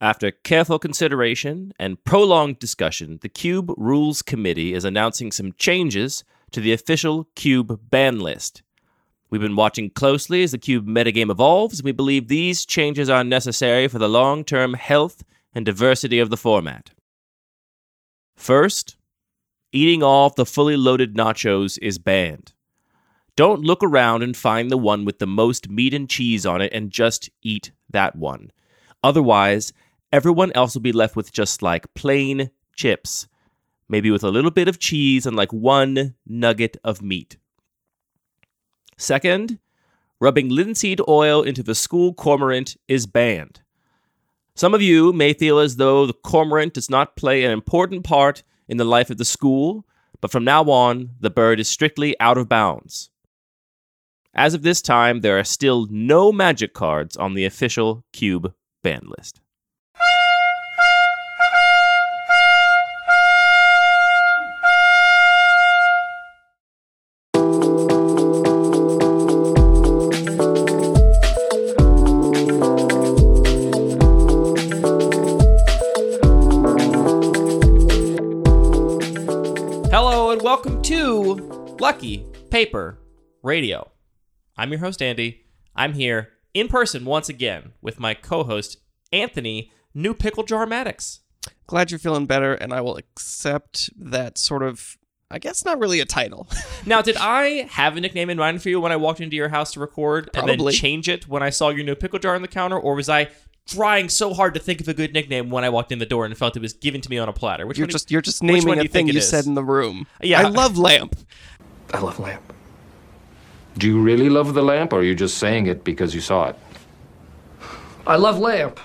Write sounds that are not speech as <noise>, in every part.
After careful consideration and prolonged discussion, the Cube Rules Committee is announcing some changes to the official Cube ban list. We've been watching closely as the Cube metagame evolves, and we believe these changes are necessary for the long term health and diversity of the format. First, eating all of the fully loaded nachos is banned. Don't look around and find the one with the most meat and cheese on it and just eat that one. Otherwise, everyone else will be left with just like plain chips, maybe with a little bit of cheese and like one nugget of meat. Second, rubbing linseed oil into the school cormorant is banned. Some of you may feel as though the cormorant does not play an important part in the life of the school, but from now on, the bird is strictly out of bounds. As of this time, there are still no magic cards on the official Cube ban list. Lucky Paper Radio. I'm your host, Andy. I'm here in person once again with my co host, Anthony New Pickle Jar Maddox. Glad you're feeling better, and I will accept that sort of. I guess not really a title. <laughs> Now, did I have a nickname in mind for you when I walked into your house to record and then Probably. change it when I saw your new pickle jar on the counter? Or was I trying so hard to think of a good nickname when I walked in the door and felt it was given to me on a platter? Which You're just you're just naming a thing you is? said in the room. Yeah. I love lamp. I love lamp. Do you really love the lamp, or are you just saying it because you saw it? I love lamp.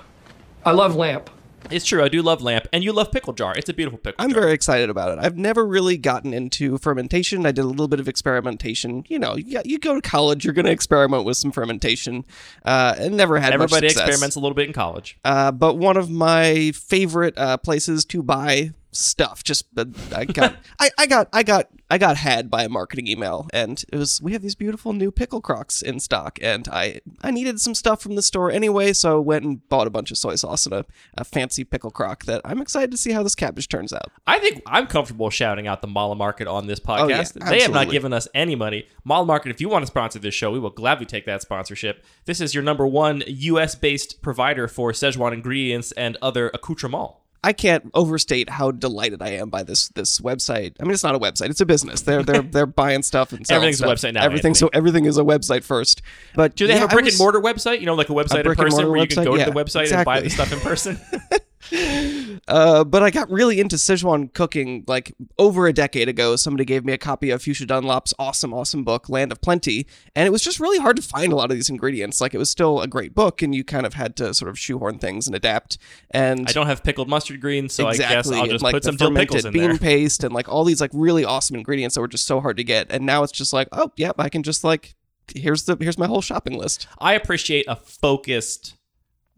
I love lamp. It's true. I do love lamp, and you love pickle jar. It's a beautiful pickle jar. I'm jar. very excited about it. I've never really gotten into fermentation. I did a little bit of experimentation. You know, you, you go to college, you're going to experiment with some fermentation, uh, and never had much Everybody success. experiments a little bit in college. Uh, but one of my favorite uh, places to buy stuff. Just I got <laughs> I, I got I got I got had by a marketing email, and it was we have these beautiful new pickle crocs in stock, and I I needed some stuff from the store anyway, so I went and bought a bunch of soy sauce and a, a fancy pickle croc that I'm excited to see how this cabbage turns out. I think I'm comfortable shouting out the Mala Market on this podcast. Oh, yeah, they have not given us any money. Mala Market, if you want to sponsor this show, we will gladly take that sponsorship. This is your number one U.S. based provider for Szechuan ingredients and other accoutrements. I can't overstate how delighted I am by this this website. I mean, it's not a website; it's a business. They're they're <laughs> they're buying stuff and selling Everything's a website now, Everything so everything is a website first. But Do they yeah, have a brick was- and mortar website? You know, like a website in brick and person where you can website? go Yeah, to the website and buy the stuff in person? <laughs> Uh, but I got really into Sichuan cooking like over a decade ago. Somebody gave me a copy of Fuchsia Dunlop's awesome, awesome book, Land of Plenty, and it was just really hard to find a lot of these ingredients. Like it was still a great book, and you kind of had to sort of shoehorn things and adapt. And I don't have pickled mustard greens, so exactly, I guess I'll just like put some dill fermented pickles in bean there. paste and like all these like really awesome ingredients that were just so hard to get. And now it's just like, oh, yep, I can just like here's the here's my whole shopping list. I appreciate a focused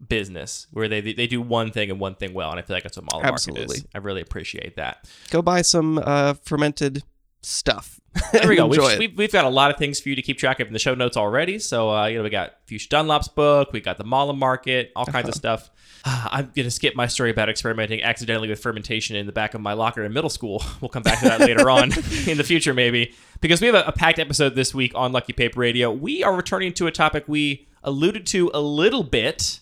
business where they they do one thing and one thing well, and I feel like that's what Mala Market is. I really appreciate that. Go buy some uh, fermented stuff. There we <laughs> go. We've, we've, we've got a lot of things for you to keep track of in the show notes already. So, uh, you know, we got Fuchsia Dunlop's book, we got the Mala Market, all kinds of stuff. <sighs> I'm going to skip my story about experimenting accidentally with fermentation in the back of my locker in middle school. <laughs> We'll come back to that later on <laughs> in the future, maybe. Because we have a, a packed episode this week on Lucky Paper Radio. We are returning to a topic we alluded to a little bit.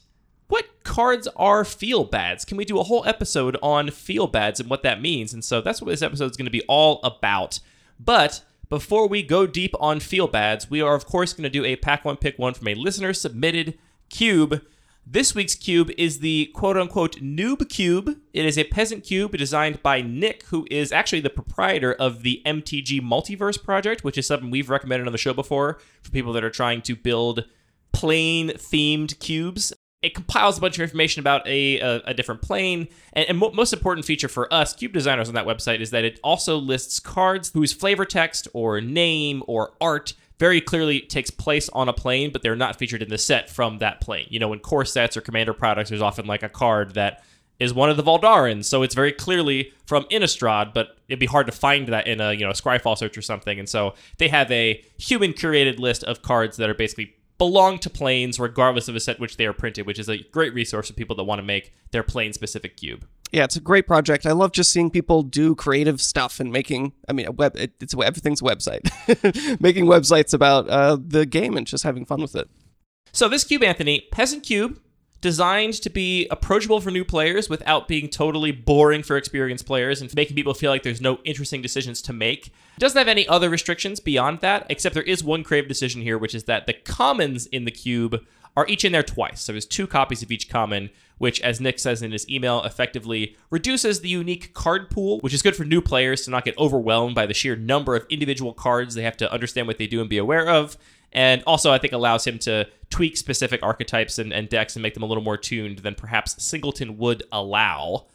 What cards are feel bads? Can we do a whole episode on feel bads and what that means? And so that's what this episode is going to be all about. But before we go deep on feel bads, we are of course going to do a pack one pick one from a listener submitted cube. This week's cube is the quote unquote noob cube. It is a peasant cube designed by Nick, who is actually the proprietor of the MTG Multiverse project, which is something we've recommended on the show before for people that are trying to build plane themed cubes. It compiles a bunch of information about a, a, a different plane. And, and mo- most important feature for us, cube designers on that website, is that it also lists cards whose flavor text or name or art very clearly takes place on a plane, but they're not featured in the set from that plane. You know, in core sets or commander products, there's often like a card that is one of the Voldarens, so it's very clearly from Innistrad, but it'd be hard to find that in a you know a Scryfall search or something. And so they have a human curated list of cards that are basically belong to planes regardless of a set which they are printed, which is a great resource for people that want to make their plane specific cube. Yeah, it's a great project. I love just seeing people do creative stuff and making. I mean, a web. It, it's everything's a website. <laughs> making websites about uh, the game and just having fun with it. So this cube, Anthony, peasant cube, designed to be approachable for new players without being totally boring for experienced players and making people feel like there's no interesting decisions to make. It doesn't have any other restrictions beyond that, except there is one creative decision here, which is that the commons in the cube are each in there twice. So there's two copies of each common, which, as Nick says in his email, effectively reduces the unique card pool, which is good for new players to not get overwhelmed by the sheer number of individual cards they have to understand what they do and be aware of. And also, I think allows him to tweak specific archetypes and, and decks and make them a little more tuned than perhaps Singleton would allow.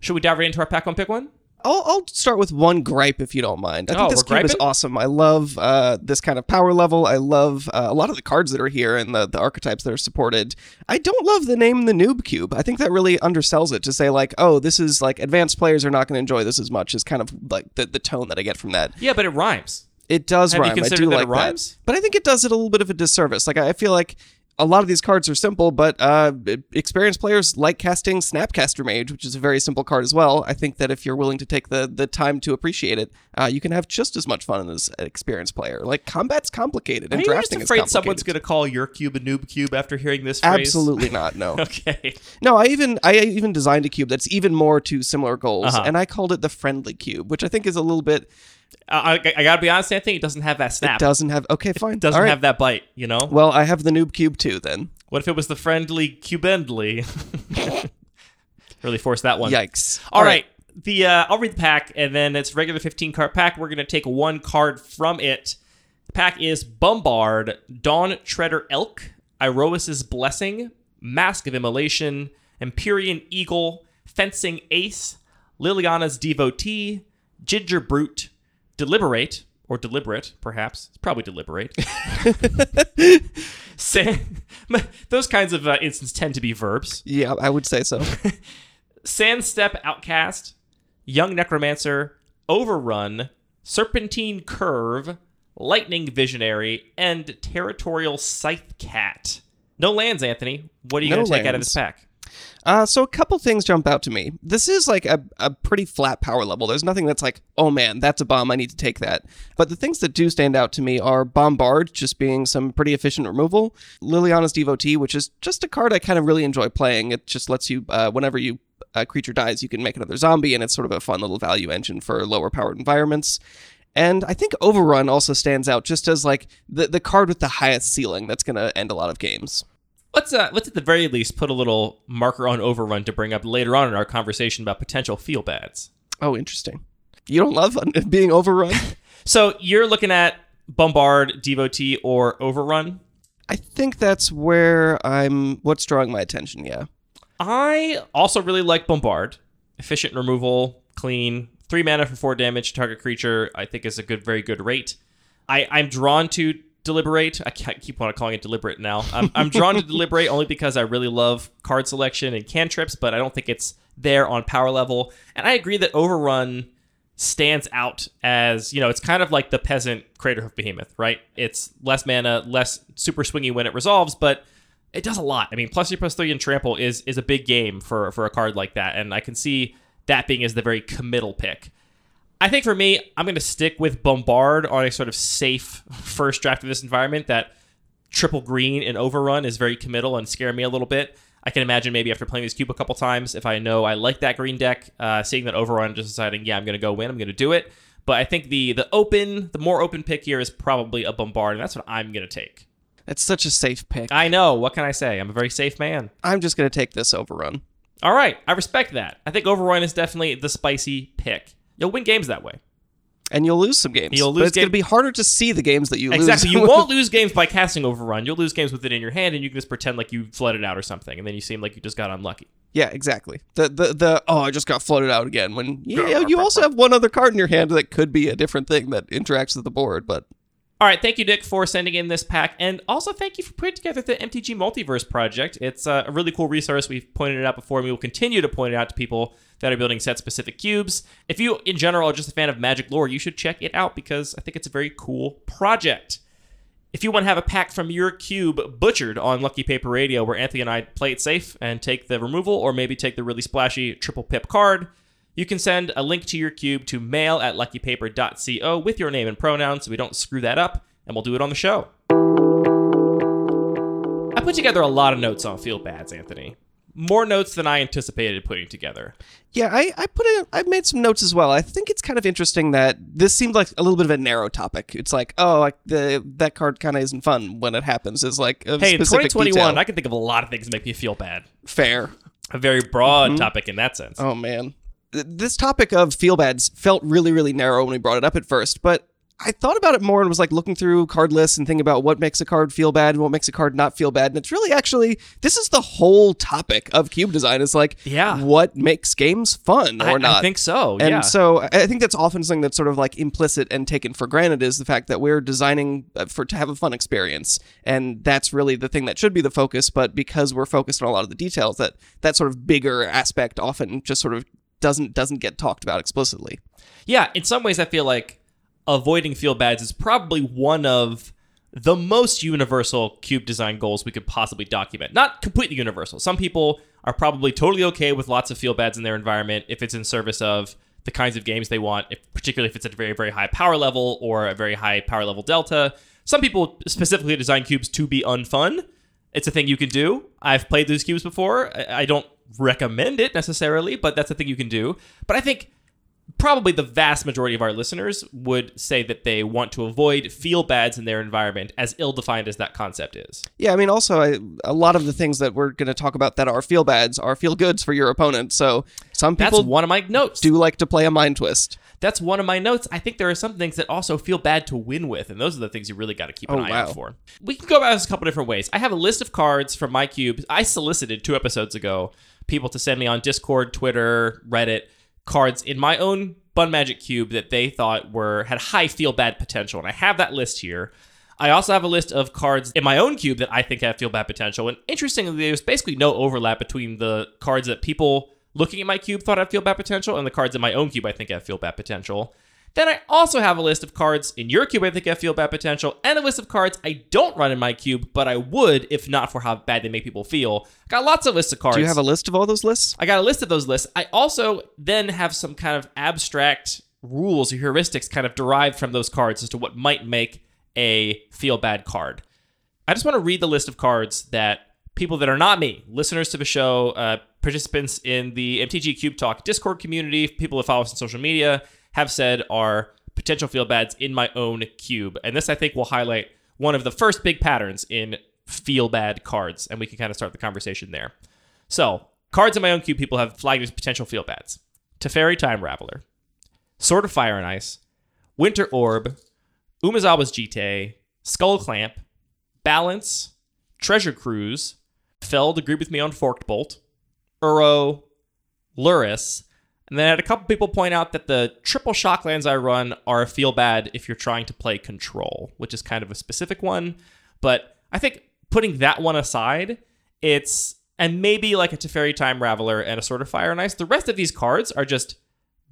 Should we dive right into our pack one pick one? I'll, I'll start with one gripe if you don't mind. I think Oh, this we're cube is awesome. I love uh, this kind of power level. I love uh, a lot of the cards that are here and the, the archetypes that are supported. I don't love the name the Noob Cube. I think that really undersells it to say, like, oh, this is like advanced players are not going to enjoy this as much, is kind of like the, the tone that I get from that. Yeah, but it rhymes. It does Have you rhyme. I do that like that. But I think it does it a little bit of a disservice. Like, I I feel like a lot of these cards are simple, but uh, experienced players like casting Snapcaster Mage, which is a very simple card as well. I think that if you're willing to take the the time to appreciate it, uh, you can have just as much fun as an experienced player. Like combat's complicated and Are you just afraid someone's going to call your cube a noob cube after hearing this phrase? Absolutely not. No, <laughs> Okay. no. I even I even designed a cube that's even more to similar goals, Uh-huh. and I called it the friendly cube, which I think is a little bit. I, I, I gotta be honest, Anthony. It doesn't have that snap. It doesn't have. Okay, fine. It doesn't All right. have that bite. You know. Well, I have the noob cube too. Then What if it was the friendly cubendly? <laughs> really force that one. yikes. All right. The uh, I'll read the pack, and then it's regular 15 card pack. We're gonna take one card from it. The pack is Bombard, Dawntreader Elk, Iroas's Blessing, Mask of Immolation, Empyrean Eagle, Fencing Ace, Liliana's Devotee, Gingerbrute, Deliberate, or Deliberate, perhaps. It's probably Deliberate. <laughs> San- <laughs> those kinds of uh, instances tend to be verbs. Yeah, I would say so. <laughs> Sandstep Outcast, Young Necromancer, Overrun, Serpentine Curve, Lightning Visionary, and Territorial Scythecat. No lands, Anthony. What are you No going to take out of this pack? Uh, so a couple things jump out to me. This is like a, a pretty flat power level. There's nothing that's like, oh man, that's a bomb. I need to take that. But the things that do stand out to me are Bombard, just being some pretty efficient removal. Liliana's Devotee, which is just a card I kind of really enjoy playing. It just lets you, uh, whenever you a creature dies, you can make another zombie, and it's sort of a fun little value engine for lower powered environments. And I think Overrun also stands out just as like the, the card with the highest ceiling that's going to end a lot of games. Let's uh, let's at the very least put a little marker on Overrun to bring up later on in our conversation about potential feel bads. Oh, interesting. You don't love <laughs> being overrun? <laughs> So you're looking at Bombard, Devotee, or Overrun. I think that's where I'm. What's drawing my attention? Yeah. I also really like Bombard. Efficient removal, clean, three mana for four damage to target creature. I think is a good, very good rate. I, I'm drawn to deliberate. I keep on calling it deliberate now. I'm, I'm drawn to <laughs> deliberate only because I really love card selection and cantrips, but I don't think it's there on power level. And I agree that Overrun stands out as you know it's kind of like the peasant Craterhoof Behemoth, right? It's less mana, less super swingy when it resolves, but it does a lot. I mean, plus three plus three and trample is is a big game for for a card like that, and I can see that being as the very committal pick. I think for me, I'm going to stick with Bombard on a sort of safe first draft of this environment. That triple green and Overrun is very committal and scare me a little bit. I can imagine maybe after playing this cube a couple times, if I know I like that green deck, uh, seeing that Overrun, just deciding, yeah, I'm going to go win, I'm going to do it. But I think the the open, the more open pick here is probably a Bombard, and that's what I'm going to take. It's such a safe pick. I know. What can I say? I'm a very safe man. I'm just going to take this overrun. All right, I respect that. I think Overrun is definitely the spicy pick. You'll win games that way. And you'll lose some games. You'll but lose it's going to be harder to see the games that you Exactly. lose. You <laughs> won't lose games by casting Overrun. You'll lose games with it in your hand, and you can just pretend like you flooded out or something, and then you seem like you just got unlucky. yeah, exactly. The, the the oh, I just got flooded out again. When yeah, you also have one other card in your hand that could be a different thing that interacts with the board. But All right, thank you, Nick, for sending in this pack, and also thank you for putting together the MTG Multiverse project. It's uh, a really cool resource. We've pointed it out before, and we will continue to point it out to people that are building set-specific cubes. If you, in general, are just a fan of Magic lore, you should check it out because I think it's a very cool project. If you want to have a pack from your cube butchered on Lucky Paper Radio, where Anthony and I play it safe and take the removal, or maybe take the really splashy triple pip card, you can send a link to your cube to mail at luckypaper.co with your name and pronouns so we don't screw that up, and we'll do it on the show. I put together a lot of notes on feel bads, Anthony. More notes than I anticipated putting together. Yeah, I, I put it. I made some notes as well. I think it's kind of interesting that this seemed like a little bit of a narrow topic. It's like, oh, like the that card kind of isn't fun when it happens. Is like a Hey, in specific 2021, detail. I can think of a lot of things that make me feel bad. fair. A very broad mm-hmm. topic in that sense. Oh man, this topic of feel bads felt really really narrow when we brought it up at first, but I thought about it more and was like looking through card lists and thinking about what makes a card feel bad and what makes a card not feel bad. And it's really actually this is the whole topic of cube design. Is like Yeah. what makes games fun or I, not. I think so. And yeah. so I think that's often something that's sort of like implicit and taken for granted is the fact that we're designing uh, for to have a fun experience, and that's really the thing that should be the focus. But because we're focused on a lot of the details, that that sort of bigger aspect often just sort of doesn't doesn't get talked about explicitly. Yeah, in some ways, I feel like avoiding feel bads is probably one of the most universal cube design goals we could possibly document. Not completely universal. Some people are probably totally okay with lots of feel bads in their environment if it's in service of the kinds of games they want, if, particularly if it's at a very, very high power level or a very high power level delta. Some people specifically design cubes to be unfun. It's a thing you can do. I've played those cubes before. I I don't recommend it necessarily, but that's a thing you can do. But I think probably the vast majority of our listeners would say that they want to avoid feel bads in their environment, as ill defined as that concept is. Yeah, I mean, also I, a lot of the things that we're going to talk about that are feel bads are feel goods for your opponent. So some people That's one of my notes. do like to play a mind twist. That's one of my notes. I think there are some things that also feel bad to win with, and those are the things you really got to keep an Oh, eye wow. out for. We can go about this a couple different ways. I have a list of cards from my cube. I solicited two episodes ago people to send me on Discord, Twitter, Reddit cards in my own Bun Magic cube that they thought were had high feel bad potential, and I have that list here. I also have a list of cards in my own cube that I think have feel bad potential. And interestingly, there's basically no overlap between the cards that people looking at my cube thought had feel bad potential and the cards in my own cube I think have feel bad potential. Then I also have a list of cards in your cube I think have feel bad potential, and a list of cards I don't run in my cube, but I would if not for how bad they make people feel. I Got lots of lists of cards. Do you have a list of all those lists? I got a list of those lists. I also then have some kind of abstract rules or heuristics kind of derived from those cards as to what might make a feel bad card. I just want to read the list of cards that people that are not me, listeners to the show, uh, participants in the MTG Cube Talk Discord community, people that follow us on social media, have said are potential feel bads in my own cube. And this, I think, will highlight one of the first big patterns in feel bad cards, and we can kind of start the conversation there. So, cards in my own cube people have flagged as potential feel bads. Teferi Time Raveler, Sword of Fire and Ice, Winter Orb, Umezawa's Jitte, Skull Clamp, Balance, Treasure Cruise, Feld agreed with me on Forked Bolt, Uro, Lurrus, and then I had a couple people point out that the triple shocklands I run are a feel bad if you're trying to play control, which is kind of a specific one. But I think putting that one aside, it's and maybe like a Teferi Time Raveler and a Sword of Fire and Ice. The rest of these cards are just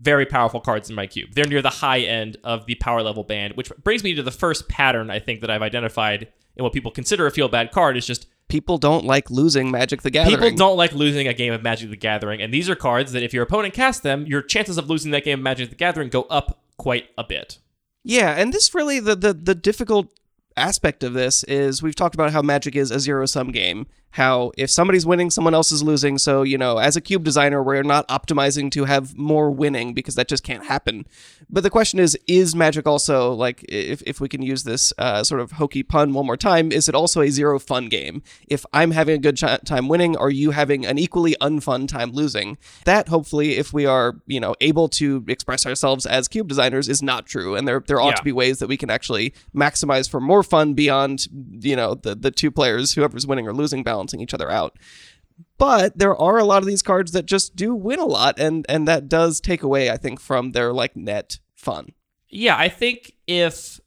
very powerful cards in my cube. They're near the high end of the power level band, which brings me to the first pattern I think that I've identified in what people consider a feel bad card is just People don't like losing Magic the Gathering. People don't like losing a game of Magic the Gathering, and these are cards that if your opponent casts them, your chances of losing that game of Magic the Gathering go up quite a bit. Yeah, and this really the the the difficult aspect of this is we've talked about how Magic is a zero sum game. How if somebody's winning, someone else is losing. So you know, as a cube designer, we're not optimizing to have more winning because that just can't happen. But the question is, is Magic also like if if we can use this uh, sort of hokey pun one more time, is it also a zero fun game? If I'm having a good ch- time winning, are you having an equally unfun time losing? That hopefully, if we are you know able to express ourselves as cube designers, is not true, and there there ought Yeah. to be ways that we can actually maximize for more fun beyond you know the the two players whoever's winning or losing balancing each other out but there are a lot of these cards that just do win a lot and and that does take away i think from their like net fun Yeah, I think if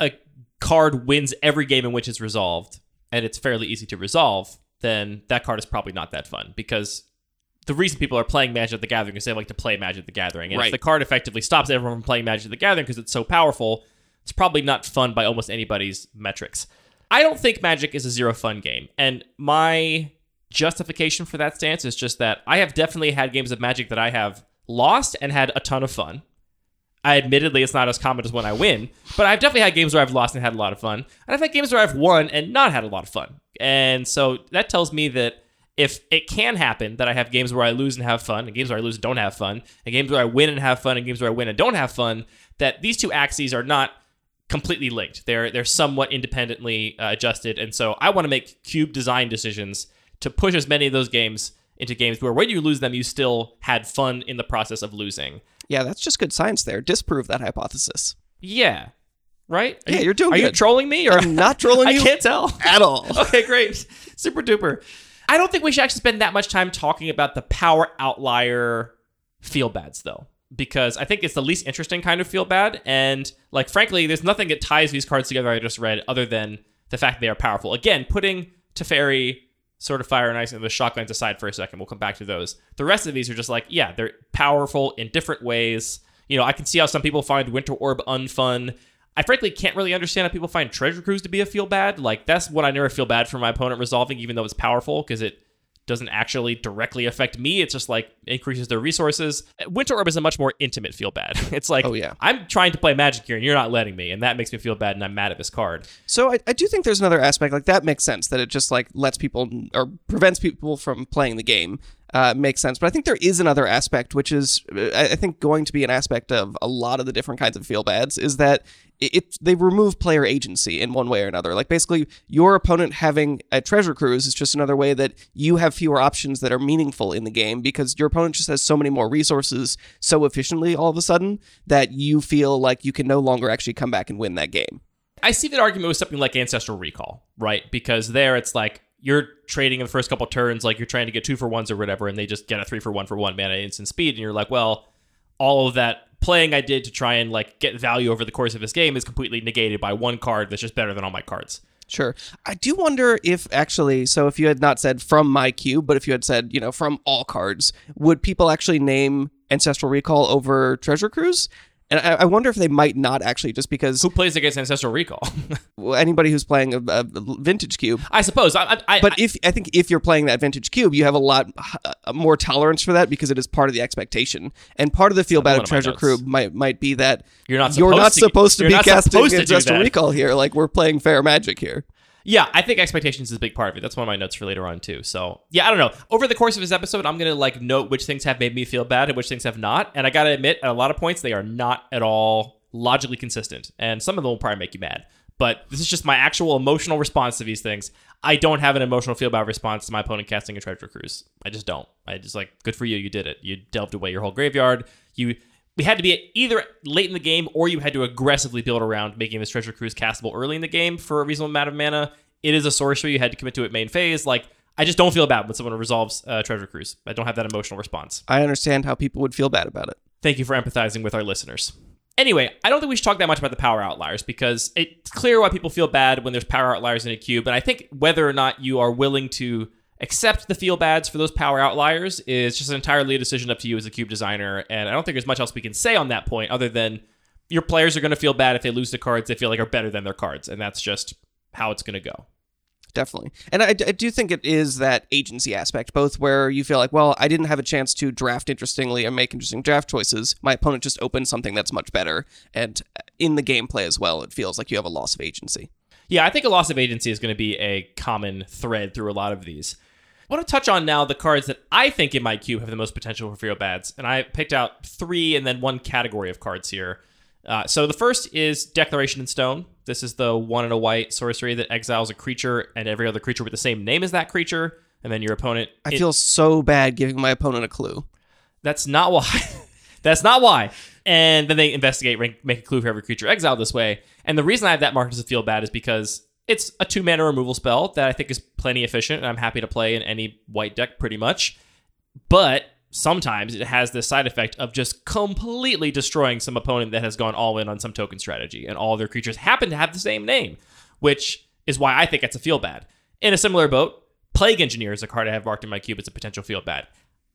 a card wins every game in which it's resolved, and it's fairly easy to resolve, then that card is probably not that fun because the reason people are playing Magic the Gathering is they like to play Magic the Gathering. And Right. if the card effectively stops everyone from playing Magic the Gathering because it's so powerful, it's probably not fun by almost anybody's metrics. I don't think Magic is a zero fun game. And my justification for that stance is just that I have definitely had games of Magic that I have lost and had a ton of fun. I admittedly it's not as common as when I win, but I've definitely had games where I've lost and had a lot of fun. And I've had games where I've won and not had a lot of fun. And so that tells me that if it can happen that I have games where I lose and have fun, and games where I lose and don't have fun, and games where I win and have fun, and games where I win and don't have fun, that these two axes are not completely linked. They're they're somewhat independently uh, adjusted, and so I want to make cube design decisions to push as many of those games into games where when you lose them, you still had fun in the process of losing. Yeah, that's just good science there. Disprove that hypothesis. Yeah, right? Are Yeah, you- you're doing Are you good. trolling me or I'm not trolling <laughs> I you can't tell. at all. <laughs> okay, great. Super duper. I don't think we should actually spend that much time talking about the power outlier feel bads though. Because I think it's the least interesting kind of feel bad. And like frankly, there's nothing that ties these cards together I just read other than the fact they are powerful. Again, putting Teferi, Sword of Fire and Ice, and the shocklands aside for a second. We'll come back to those. The rest of these are just like, yeah, they're powerful in different ways. You know, I can see how some people find Winter Orb unfun. I frankly can't really understand how people find Treasure Cruise to be a feel bad. Like that's what I never feel bad for my opponent resolving, even though it's powerful, because it doesn't actually directly affect me. It's just like increases their resources. Winter Orb is a much more intimate feel bad. <laughs> It's like, Oh, yeah. I'm trying to play Magic here and you're not letting me, and that makes me feel bad, and I'm mad at this card. So I, I do think there's another aspect like that makes sense that it just like lets people or prevents people from playing the game. Uh, makes sense, but I think there is another aspect, which is uh, I think going to be an aspect of a lot of the different kinds of feel bads is that it, it they remove player agency in one way or another. Like basically, your opponent having a treasure cruise is just another way that you have fewer options that are meaningful in the game because your opponent just has so many more resources so efficiently all of a sudden that you feel like you can no longer actually come back and win that game. I see that argument with something like Ancestral Recall, right? Because there it's like you're trading in the first couple turns, like you're trying to get two for ones or whatever, and they just get a three for one for one mana instant speed, and you're like, well, all of that playing I did to try and like get value over the course of this game is completely negated by one card that's just better than all my cards. Sure. I do wonder if actually, so if you had not said from my cube, but if you had said, you know, from all cards, would people actually name Ancestral Recall over Treasure Cruise? And I, I wonder if they might not actually, just because Who plays against Ancestral Recall? <laughs> anybody who's playing a, a vintage cube. I suppose. I, I, I, But if I think if you're playing that vintage cube, you have a lot uh, more tolerance for that because it is part of the expectation. And part of the feel bad of Treasure. Cube might might be that You're not you're supposed not to- supposed to you're be casting supposed to Ancestral. Recall here. Like we're playing fair magic here. Yeah, I think expectations is a big part of it. That's one of my notes for later on too. So yeah, I don't know. Over the course of this episode, I'm gonna like note which things have made me feel bad and which things have not. And I gotta admit, at a lot of points, they are not at all logically consistent. And some of them will probably make you mad. But this is just my actual emotional response to these things. I don't have an emotional feel bad response to my opponent casting a treasure cruise. I just don't. I just like, good for you, you did it. You delved away your whole graveyard. You we had to be either late in the game or you had to aggressively build around making this treasure cruise castable early in the game for a reasonable amount of mana. It is a sorcery. You had to commit to it main phase. Like, I just don't feel bad when someone resolves uh, treasure cruise. I don't have that emotional response. I understand how people would feel bad about it. Thank you for empathizing with our listeners. Anyway, I don't think we should talk that much about the power outliers because it's clear why people feel bad when there's power outliers in a cube. And I think whether or not you are willing to accept the feel bads for those power outliers is just entirely a decision up to you as a cube designer. And I don't think there's much else we can say on that point other than your players are going to feel bad if they lose the cards they feel like are better than their cards. And that's just how it's going to go. Definitely. And I, I do think it is that agency aspect, both where you feel like, well, I didn't have a chance to draft interestingly and make interesting draft choices. My opponent just opened something that's much better. And in the gameplay as well, it feels like you have a loss of agency. Yeah, I think a loss of agency is going to be a common thread through a lot of these. I want to touch on now the cards that I think in my cube have the most potential for feel bads, and I picked out three and then one category of cards here. Uh, so the first is Declaration in Stone. This is the one and a white sorcery that exiles a creature and every other creature with the same name as that creature, and then your opponent. I it- feel so bad giving my opponent a clue. that's not why. <laughs> That's not why. And then they investigate, rank- make a clue for every creature exiled this way. And the reason I have that marked as a feel bad is because it's a two mana removal spell that I think is plenty efficient, and I'm happy to play in any white deck pretty much. But sometimes it has the side effect of just completely destroying some opponent that has gone all in on some token strategy, and all their creatures happen to have the same name, which is why I think it's a feel bad. In a similar boat, Plague Engineer is a card I have marked in my cube as a potential feel bad.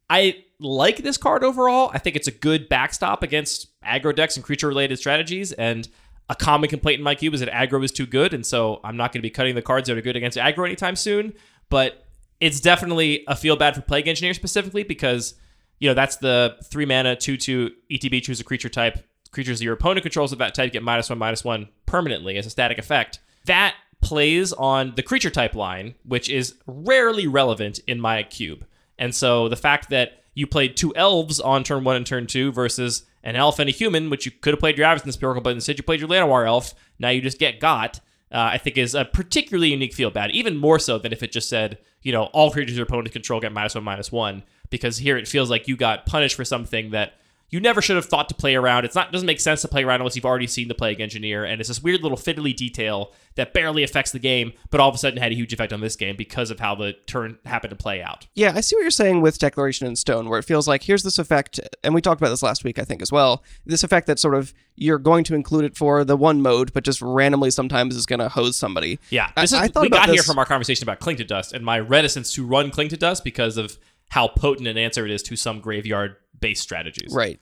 I like this card overall. I think it's a good backstop against aggro decks and creature related strategies. And a common complaint in my cube is that aggro is too good. And so I'm not going to be cutting the cards that are good against aggro anytime soon. But it's definitely a feel bad for Plague Engineer specifically because, you know, that's the three mana, two, two ETB, choose a creature type. Creatures that your opponent controls of that type get minus one, minus one permanently as a static effect. That plays on the creature type line, which is rarely relevant in my cube. And so the fact that you played two elves on turn one and turn two versus an elf and a human, which you could have played your Avacyn's Pilgrim, but instead you played your Llanowar elf, now you just get got, uh, I think is a particularly unique feel bad, even more so than if it just said, you know, all creatures your opponent control get minus one, minus one, because here it feels like you got punished for something that you never should have thought to play around. It's not doesn't make sense to play around unless you've already seen the Plague Engineer, and it's this weird little fiddly detail that barely affects the game, but all of a sudden had a huge effect on this game because of how the turn happened to play out. Yeah, I see what you're saying with Declaration in Stone, where it feels like here's this effect, and we talked about this last week, I think, as well. This effect that sort of you're going to include it for the one mode, but just randomly sometimes is going to hose somebody. Yeah, I, this is, I thought we got here from our conversation about Cling to Dust and my reticence to run Cling to Dust because of how potent an answer it is to some graveyard based strategies. Right.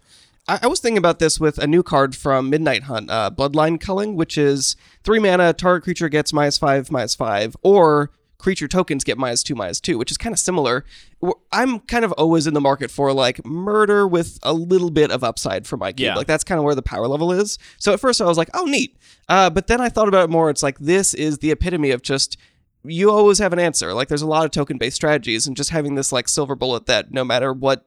I, I was thinking about this with a new card from Midnight Hunt, uh, Bloodline Culling, which is three mana, target creature gets minus five, minus five, or creature tokens get minus two, minus two, which is kind of similar. I'm kind of always in the market for like murder with a little bit of upside for my cube. Yeah. Like that's kind of where the power level is. So at first I was like, oh, neat. Uh, but then I thought about it more. It's like this is the epitome of just you always have an answer. Like there's a lot of token based strategies, and just having this like silver bullet that no matter what,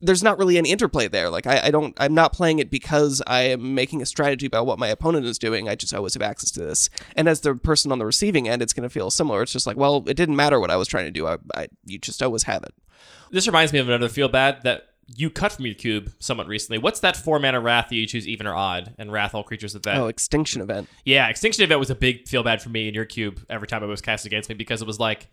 there's not really any interplay there. Like I, I don't, I'm not playing it because I am making a strategy about what my opponent is doing. I just always have access to this. And as the person on the receiving end, it's going to feel similar. It's just like, well, it didn't matter what I was trying to do. I, I you just always have it. This reminds me of another feel bad that you cut from your cube somewhat recently. What's that four mana Wrath that you choose even or odd and Wrath all creatures that? Oh, extinction event. Yeah, Extinction Event was a big feel bad for me in your cube every time it was cast against me because it was like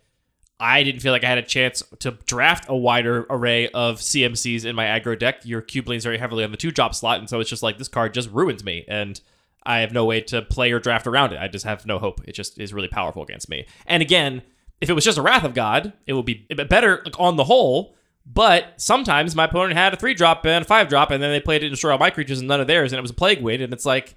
I didn't feel like I had a chance to draft a wider array of CMCs in my aggro deck. Your cube leans very heavily on the two drop slot, and so it's just like this card just ruins me, and I have no way to play or draft around it. I just have no hope. It just is really powerful against me. And again, if it was just a Wrath of God, it would be better like, on the whole. But sometimes my opponent had a three drop and a five drop, and then they played it to destroy all my creatures and none of theirs, and it was a plague win, and it's like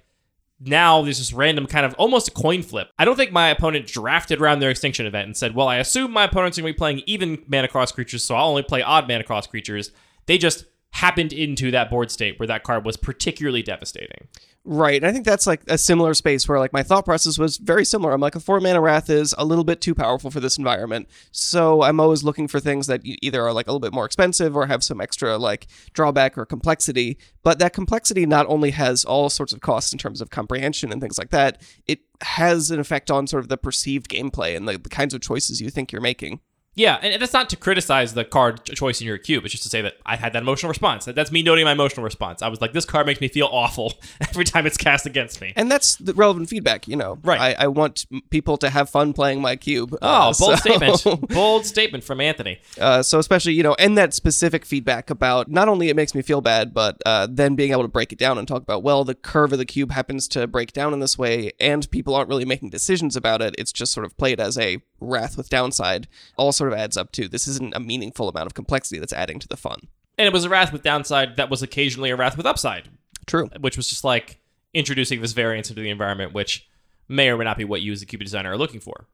now there's this random kind of almost a coin flip. I don't think my opponent drafted around their extinction event and said, well, I assume my opponent's going to be playing even mana cross creatures, so I'll only play odd mana cross creatures. They just happened into that board state where that card was particularly devastating. Right. And I think that's like a similar space where like my thought process was very similar. I'm like a four mana wrath is a little bit too powerful for this environment. So I'm always looking for things that either are like a little bit more expensive or have some extra like drawback or complexity. But that complexity not only has all sorts of costs in terms of comprehension and things like that, it has an effect on sort of the perceived gameplay and the, the kinds of choices you think you're making. Yeah, and that's not to criticize the card choice in your cube. It's just to say that I had that emotional response. That's me noting my emotional response. I was like, this card makes me feel awful <laughs> every time it's cast against me. And that's the relevant feedback, you know. Right. I, I want people to have fun playing my cube. Oh, Uh, bold <laughs> so- statement. <laughs> Bold statement from Anthony. Uh, so especially you know, and that specific feedback about not only it makes me feel bad, but uh, then being able to break it down and talk about well, the curve of the cube happens to break down in this way, and people aren't really making decisions about it. It's just sort of played as a wrath with downside. All sort of adds up to this isn't a meaningful amount of complexity that's adding to the fun. And it was a wrath with downside that was occasionally a wrath with upside, True. which was just like introducing this variance into the environment, which may or may not be what you as a cube designer are looking for.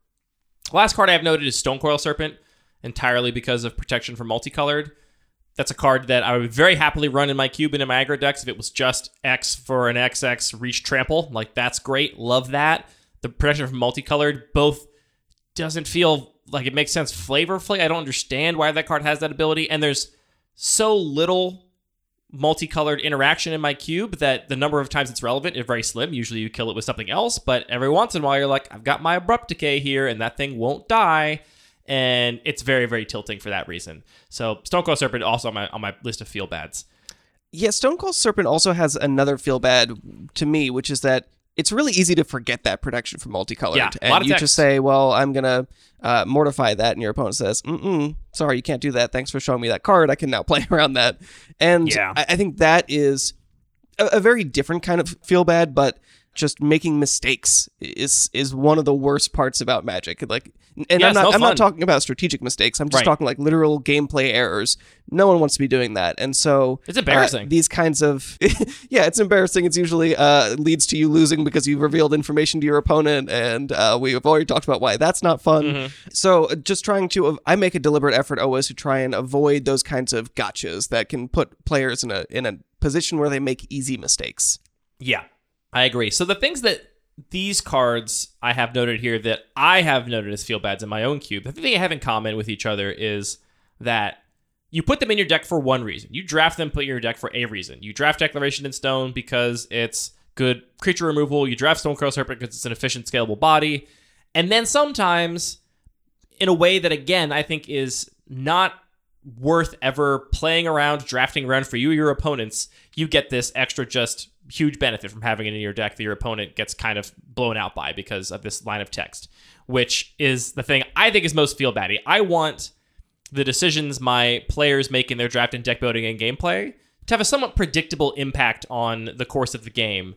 Last card I have noted is Stone Stonecoil Serpent, entirely because of protection from multicolored. That's a card that I would very happily run in my cube and in my aggro decks if it was just X for an XX reach trample. Like that's great. Love that. The protection from multicolored both doesn't feel like it makes sense flavorfully. I don't understand why that card has that ability. And there's so little multicolored interaction in my cube that the number of times it's relevant is very slim. Usually you kill it with something else, but every once in a while you're like, I've got my abrupt decay here and that thing won't die. And it's very, very tilting for that reason. So Stonecoil Serpent also on my on my list of feel bads. Yeah, Stonecoil Serpent also has another feel bad to me, which is that it's really easy to forget that protection from multicolored. Yeah, a and lot of you text. just say, "Well, I'm gonna uh, mortify that," and your opponent says, "Mm, sorry, you can't do that. Thanks for showing me that card. I can now <laughs> play around that." And Yeah. I, I think that is a, a very different kind of feel bad, but just making mistakes is is one of the worst parts about Magic. Like, and Yeah, I'm not no I'm not talking about strategic mistakes. I'm just Right. talking like literal gameplay errors. No one wants to be doing that, and so It's embarrassing. uh, these kinds of <laughs> yeah, it's embarrassing. It's usually uh, leads to you losing because you've revealed information to your opponent, and uh, we've already talked about why that's not fun. Mm-hmm. So uh, just trying to, I make a deliberate effort always to try and avoid those kinds of gotchas that can put players in a in a position where they make easy mistakes. Yeah, I agree. So the things that these cards I have noted here that I have noted as feel bads in my own cube, the thing they have in common with each other is that you put them in your deck for one reason. You draft them, put in your deck for a reason. You draft Declaration in Stone because it's good creature removal. You draft Stonecoil Serpent because it's an efficient, scalable body. And then sometimes, in a way that, again, I think is not worth ever playing around, drafting around for you or your opponents, you get this extra just huge benefit from having it in your deck that your opponent gets kind of blown out by because of this line of text, which is the thing I think is most feel baddy. I want the decisions my players make in their draft and deck building and gameplay to have a somewhat predictable impact on the course of the game.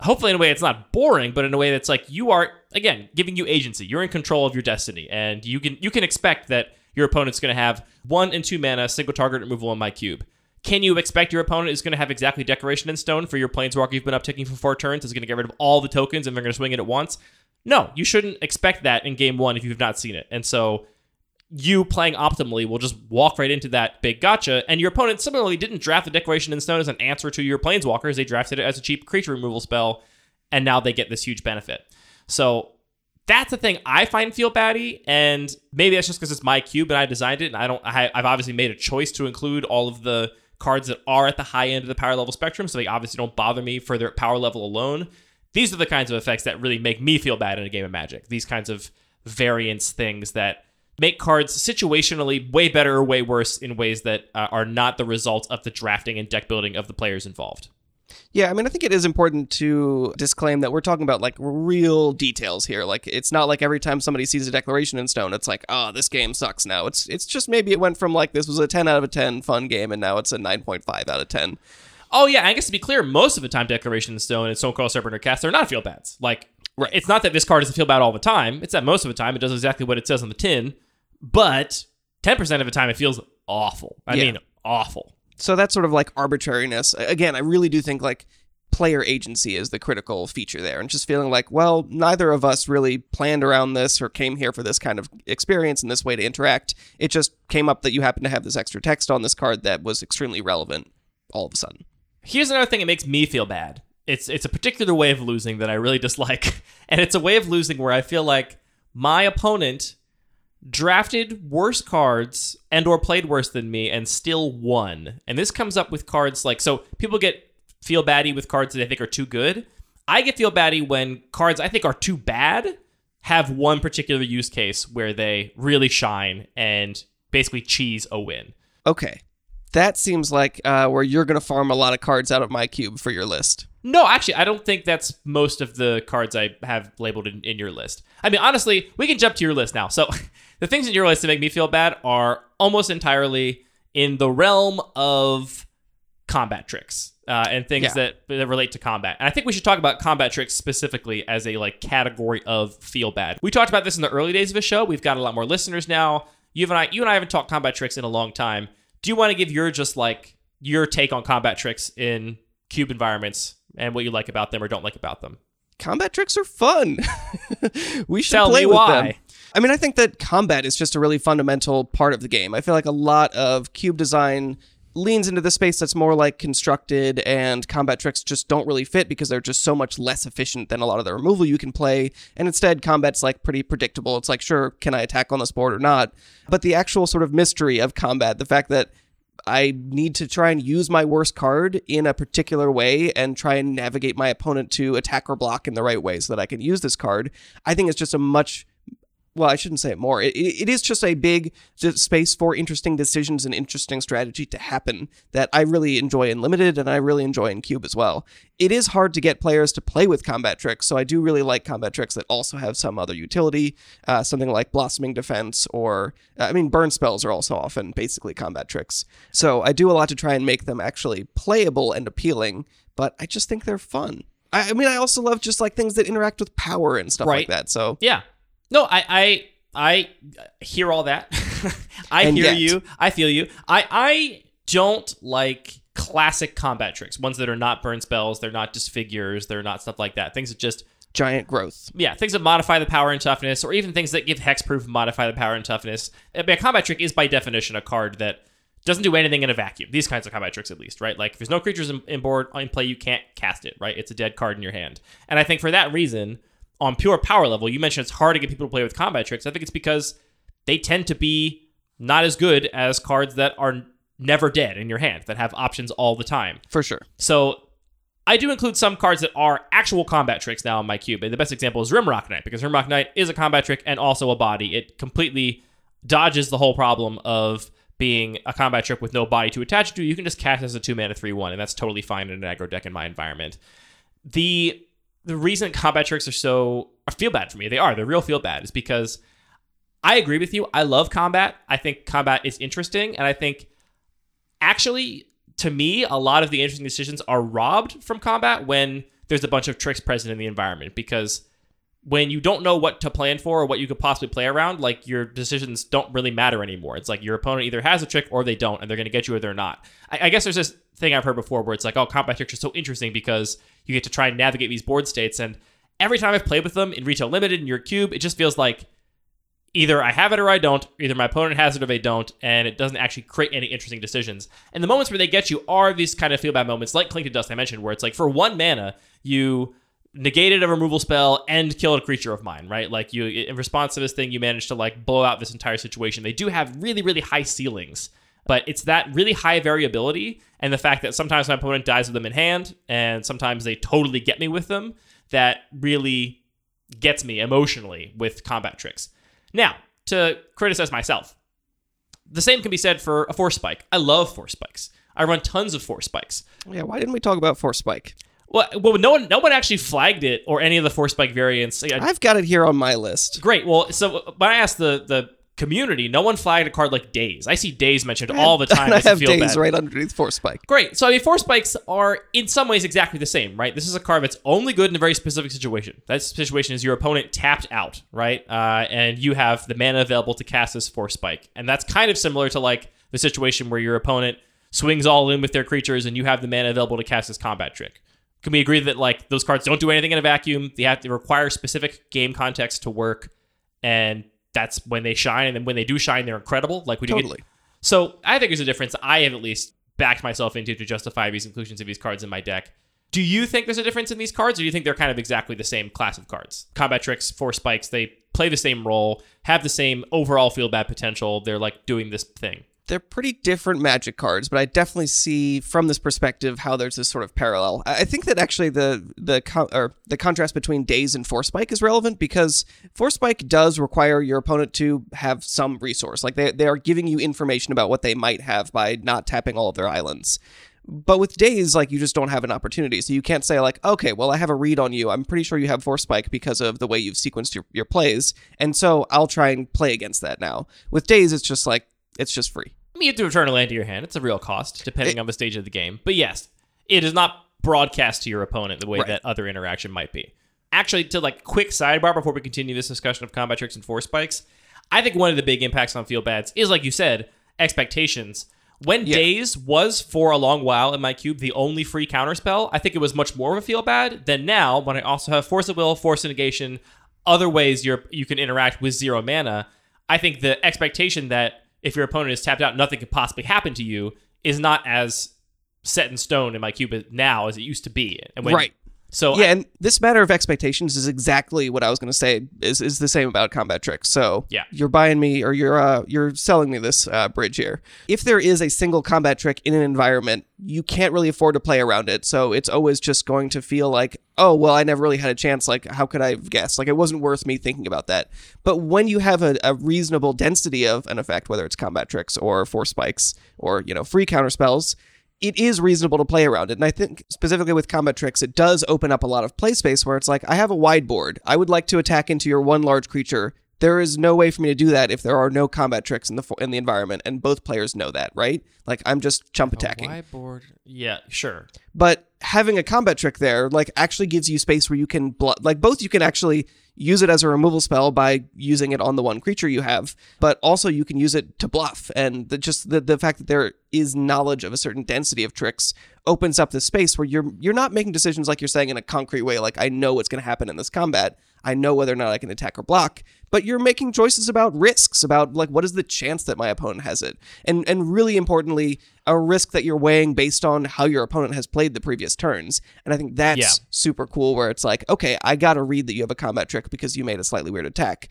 Hopefully, in a way it's not boring, but in a way that's like you are again giving you agency. You're in control of your destiny, and you can you can expect that your opponent's going to have one and two mana, single target removal on my cube. Can you expect your opponent is going to have exactly Declaration in Stone for your Planeswalker you've been upticking for four turns? Is going to get rid of all the tokens and they're going to swing it at once? No, you shouldn't expect that in game one if you've not seen it. And so you playing optimally will just walk right into that big gotcha. And your opponent similarly didn't draft the Declaration in Stone as an answer to your Planeswalkers. They drafted it as a cheap creature removal spell, and now they get this huge benefit. So that's the thing I find feel baddy, and maybe that's just because it's my cube and I designed it, and I don't. I, I've obviously made a choice to include all of the cards that are at the high end of the power level spectrum, so they obviously don't bother me for their power level alone. These are the kinds of effects that really make me feel bad in a game of Magic. These kinds of variance things that make cards situationally way better or way worse in ways that uh, are not the result of the drafting and deck building of the players involved. Yeah, I mean, I think it is important to disclaim that we're talking about like real details here. Like, it's not like every time somebody sees a declaration in stone, it's like, oh, this game sucks now. It's it's just maybe it went from like this was a ten out of a ten fun game, and now it's a nine point five out of ten. Oh yeah, I guess to be clear, most of the time Declaration in Stone and Stonecoil Serpent or Cast are not feel bads. Like Right. it's not that this card doesn't feel bad all the time. It's that most of the time it does exactly what it says on the tin, but ten percent of the time it feels awful. I Yeah. mean awful. So that's sort of like arbitrariness. Again, I really do think like player agency is the critical feature there, and just feeling like, well, neither of us really planned around this or came here for this kind of experience and this way to interact. It just came up that you happen to have this extra text on this card that was extremely relevant all of a sudden. Here's another thing that makes me feel bad. It's it's a particular way of losing that I really dislike, <laughs> and it's a way of losing where I feel like my opponent drafted worse cards and or played worse than me and still won. And this comes up with cards like so people get feel baddy with cards that they think are too good. I get feel baddy when cards I think are too bad have one particular use case where they really shine and basically cheese a win. Okay. That seems like uh, where you're going to farm a lot of cards out of my cube for your list. No, actually, I don't think that's most of the cards I have labeled in, in your list. I mean, honestly, we can jump to your list now. So, <laughs> the things in your list that make me feel bad are almost entirely in the realm of combat tricks uh, and things Yeah. that, that relate to combat. And I think we should talk about combat tricks specifically as a like category of feel bad. We talked about this in the early days of the show. We've got a lot more listeners now. You and I, you and I haven't talked combat tricks in a long time. Do you want to give your just like your take on combat tricks in cube environments and what you like about them or don't like about them? Combat tricks are fun. <laughs> we should Tell play me with why. them. I mean, I think that combat is just a really fundamental part of the game. I feel like a lot of cube design leans into the space that's more like constructed and combat tricks just don't really fit because they're just so much less efficient than a lot of the removal you can play and instead combat's like pretty predictable it's like sure can i attack on this board or not but the actual sort of mystery of combat the fact that I need to try and use my worst card in a particular way and try and navigate my opponent to attack or block in the right way so that I can use this card. I think it's just a much well, I shouldn't say it more. It, it, is just a big space for interesting decisions and interesting strategy to happen that I really enjoy in Limited and I really enjoy in Cube as well. It is hard to get players to play with combat tricks, so I do really like combat tricks that also have some other utility, uh, something like Blossoming Defense or, uh, I mean, burn spells are also often basically combat tricks. So I do a lot to try and make them actually playable and appealing, but I just think they're fun. I, I mean, I also love just like things that interact with power and stuff Right. like that. So Yeah. No, I I I hear all that. <laughs> I And hear yet- you. I feel you. I I don't like classic combat tricks, ones that are not burn spells, they're not disfigures, they're not stuff like that. Things that just giant growth. yeah, things that modify the power and toughness, or even things that give hexproof and modify the power and toughness. I mean, a combat trick is by definition a card that doesn't do anything in a vacuum. These kinds of combat tricks, at least, right? Like if there's no creatures in, in board in play, you can't cast it, right? It's a dead card in your hand. And I think for that reason, on pure power level, you mentioned it's hard to get people to play with combat tricks. I think it's because they tend to be not as good as cards that are never dead in your hand that have options all the time. For sure. So I do include some cards that are actual combat tricks now on my cube. And the best example is Rimrock Knight, because Rimrock Knight is a combat trick and also a body. It completely dodges the whole problem of being a combat trick with no body to attach it to. You can just cast as a two mana three one, and that's totally fine in an aggro deck in my environment. The the reason combat tricks are so I feel bad for me, they are, they're real feel bad, is because I agree with you. I love combat. I think combat is interesting, and I think actually to me a lot of the interesting decisions are robbed from combat when there's a bunch of tricks present in the environment because when you don't know what to plan for or what you could possibly play around like your decisions don't really matter anymore it's like your opponent either has a trick or they don't and they're going to get you or they're not I, I guess there's this thing i've heard before where it's like oh combat tricks are so interesting because you get to try and navigate these board states and every time i've played with them in retail limited in your cube it just feels like either I have it or I don't. Either my opponent has it or they don't, and it doesn't actually create any interesting decisions. And the moments where they get you are these kind of feel bad moments, like Clink to Dust I mentioned, where it's like for one mana you negated a removal spell and killed a creature of mine, right? Like you, in response to this thing, you managed to like blow out this entire situation. They do have really, really high ceilings. But it's that really high variability and the fact that sometimes my opponent dies with them in hand and sometimes they totally get me with them that really gets me emotionally with combat tricks. Now, to criticize myself, the same can be said for a force spike. I love force spikes. I run tons of force spikes. Yeah, why didn't we talk about Force Spike? Well, well, no one, no one actually flagged it or any of the force spike variants. I- I've got it here on my list. Great. Well, so when I asked the the community, no one flagged a card like Daze. I see Daze mentioned all the <laughs> time. And I have Daze bad. right underneath Force Spike. Great. So I mean, force spikes are in some ways exactly the same, right? This is a card that's only good in a very specific situation. That situation is your opponent tapped out, right? Uh, and you have the mana available to cast this force spike, and that's kind of similar to like the situation where your opponent swings all in with their creatures, and you have the mana available to cast this combat trick. Can we agree that like those cards don't do anything in a vacuum? They have to require specific game context to work, and that's when they shine. And then when they do shine, they're incredible. Like we do get- Totally. so I think there's a difference I have at least backed myself into to justify these inclusions of these cards in my deck. Do you think there's a difference in these cards, or do you think they're kind of exactly the same class of cards? Combat tricks, force spikes, they play the same role, have the same overall feel bad potential. They're like doing this thing. They're pretty different magic cards, but I definitely see from this perspective how there's this sort of parallel. I think that actually the the or the contrast between Daze and Force Spike is relevant because Force Spike does require your opponent to have some resource. Like they they are giving you information about what they might have by not tapping all of their islands. But with Daze, like you just don't have an opportunity. So you can't say like, okay, well, I have a read on you. I'm pretty sure you have Force Spike because of the way you've sequenced your, your plays. And so I'll try and play against that now. With days, it's just like it's just free. I mean, you have to return a land to your hand. It's a real cost, depending on the stage of the game. But yes, it is not broadcast to your opponent the way Right. that other interaction might be. Actually, to like quick sidebar before we continue this discussion of combat tricks and force spikes, I think one of the big impacts on feel bads is, like you said, expectations. When Yeah. Daze was for a long while in my cube the only free counterspell, I think it was much more of a feel bad than now when I also have Force of Will, Force of Negation, other ways you're you can interact with zero mana. I think the expectation that if your opponent is tapped out, nothing could possibly happen to you is not as set in stone in my cube now as it used to be. And when, Right. So Yeah, I- and this matter of expectations is exactly what I was going to say. Is is the same about combat tricks. So Yeah. you're buying me or you're uh, you're selling me this uh, bridge here. If there is a single combat trick in an environment, you can't really afford to play around it. So it's always just going to feel like, oh well, I never really had a chance. Like how could I have guessed? Like it wasn't worth me thinking about that. But when you have a, a reasonable density of an effect, whether it's combat tricks or force spikes or you know free counter spells it is reasonable to play around it. And I think specifically with combat tricks, it does open up a lot of play space where it's like, I have a wide board. I would like to attack into your one large creature. There is no way for me to do that if there are no combat tricks in the in the environment, and both players know that, right? Like I'm just chump attacking. whiteboard. Yeah, sure. But having a combat trick there, like, actually gives you space where you can, bl- like, both you can actually use it as a removal spell by using it on the one creature you have, but also you can use it to bluff. And the, just the, the fact that there is knowledge of a certain density of tricks opens up this space where you're you're not making decisions like you're saying in a concrete way, like I know what's going to happen in this combat. I know whether or not I can attack or block, but you're making choices about risks, about like what is the chance that my opponent has it, and and really importantly, a risk that you're weighing based on how your opponent has played the previous turns. And I think that's Yeah. super cool. Where it's like, okay, I got to read that you have a combat trick because you made a slightly weird attack.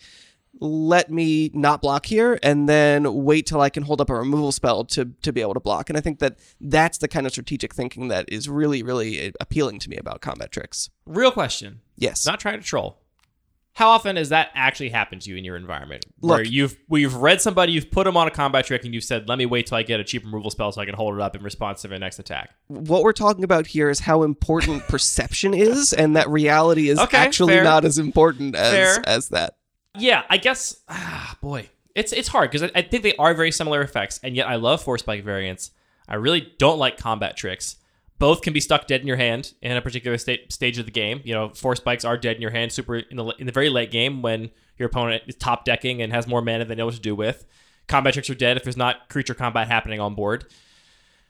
Let me not block here, and then wait till I can hold up a removal spell to to be able to block. And I think that that's the kind of strategic thinking that is really really uh, appealing to me about combat tricks. Real question. Yes. Not trying to troll. How often has that actually happened to you in your environment? where Look- you've where you've read somebody, you've put them on a combat trick, and you've said, "Let me wait till I get a cheap removal spell so I can hold it up in response to their next attack." what we're talking about here is how important <laughs> perception is, and that reality is Okay, actually fair. not as important as Fair. as that. Yeah, I guess. Ah, boy, it's it's hard because I, I think they are very similar effects, and yet I love force spike variants. I really don't like combat tricks. Both can be stuck dead in your hand in a particular sta- stage of the game. You know, force spikes are dead in your hand super in the in the very late game when your opponent is top decking and has more mana than they know what to do with. Combat tricks are dead if there's not creature combat happening on board.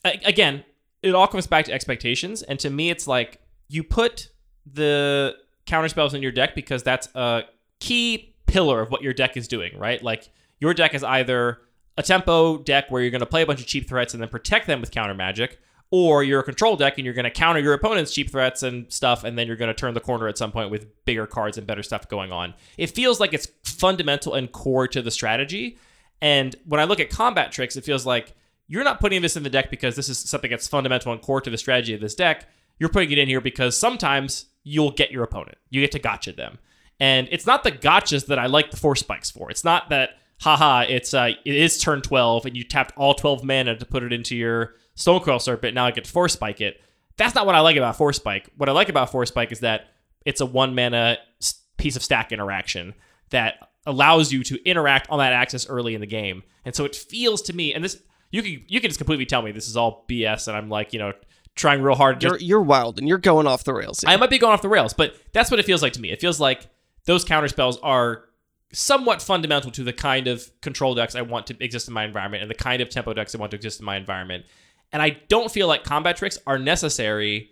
A- again, it all comes back to expectations, and to me, it's like you put the counter spells in your deck because that's a key pillar of what your deck is doing, right? Like your deck is either a tempo deck where you're going to play a bunch of cheap threats and then protect them with counter magic, or you're a control deck and you're going to counter your opponent's cheap threats and stuff, and then you're going to turn the corner at some point with bigger cards and better stuff going on. It feels like it's fundamental and core to the strategy. And when I look at combat tricks, it feels like you're not putting this in the deck because this is something that's fundamental and core to the strategy of this deck. You're putting it in here because sometimes you'll get your opponent. You get to gotcha them. And it's not the gotchas that I like the force spikes for. It's not that, haha, it's uh, it is turn 12 and you tapped all 12 mana to put it into your Stonecoil Serpent. Now I get to force spike it. That's not what I like about force spike. What I like about force spike is that it's a one mana piece of stack interaction that allows you to interact on that axis early in the game. And so it feels to me, and this you can you can just completely tell me this is all BS, and I'm like you know trying real hard. to You're you're wild and you're going off the rails. here. I might be going off the rails, but that's what it feels like to me. It feels like those counter spells are somewhat fundamental to the kind of control decks I want to exist in my environment and the kind of tempo decks I want to exist in my environment. And I don't feel like combat tricks are necessary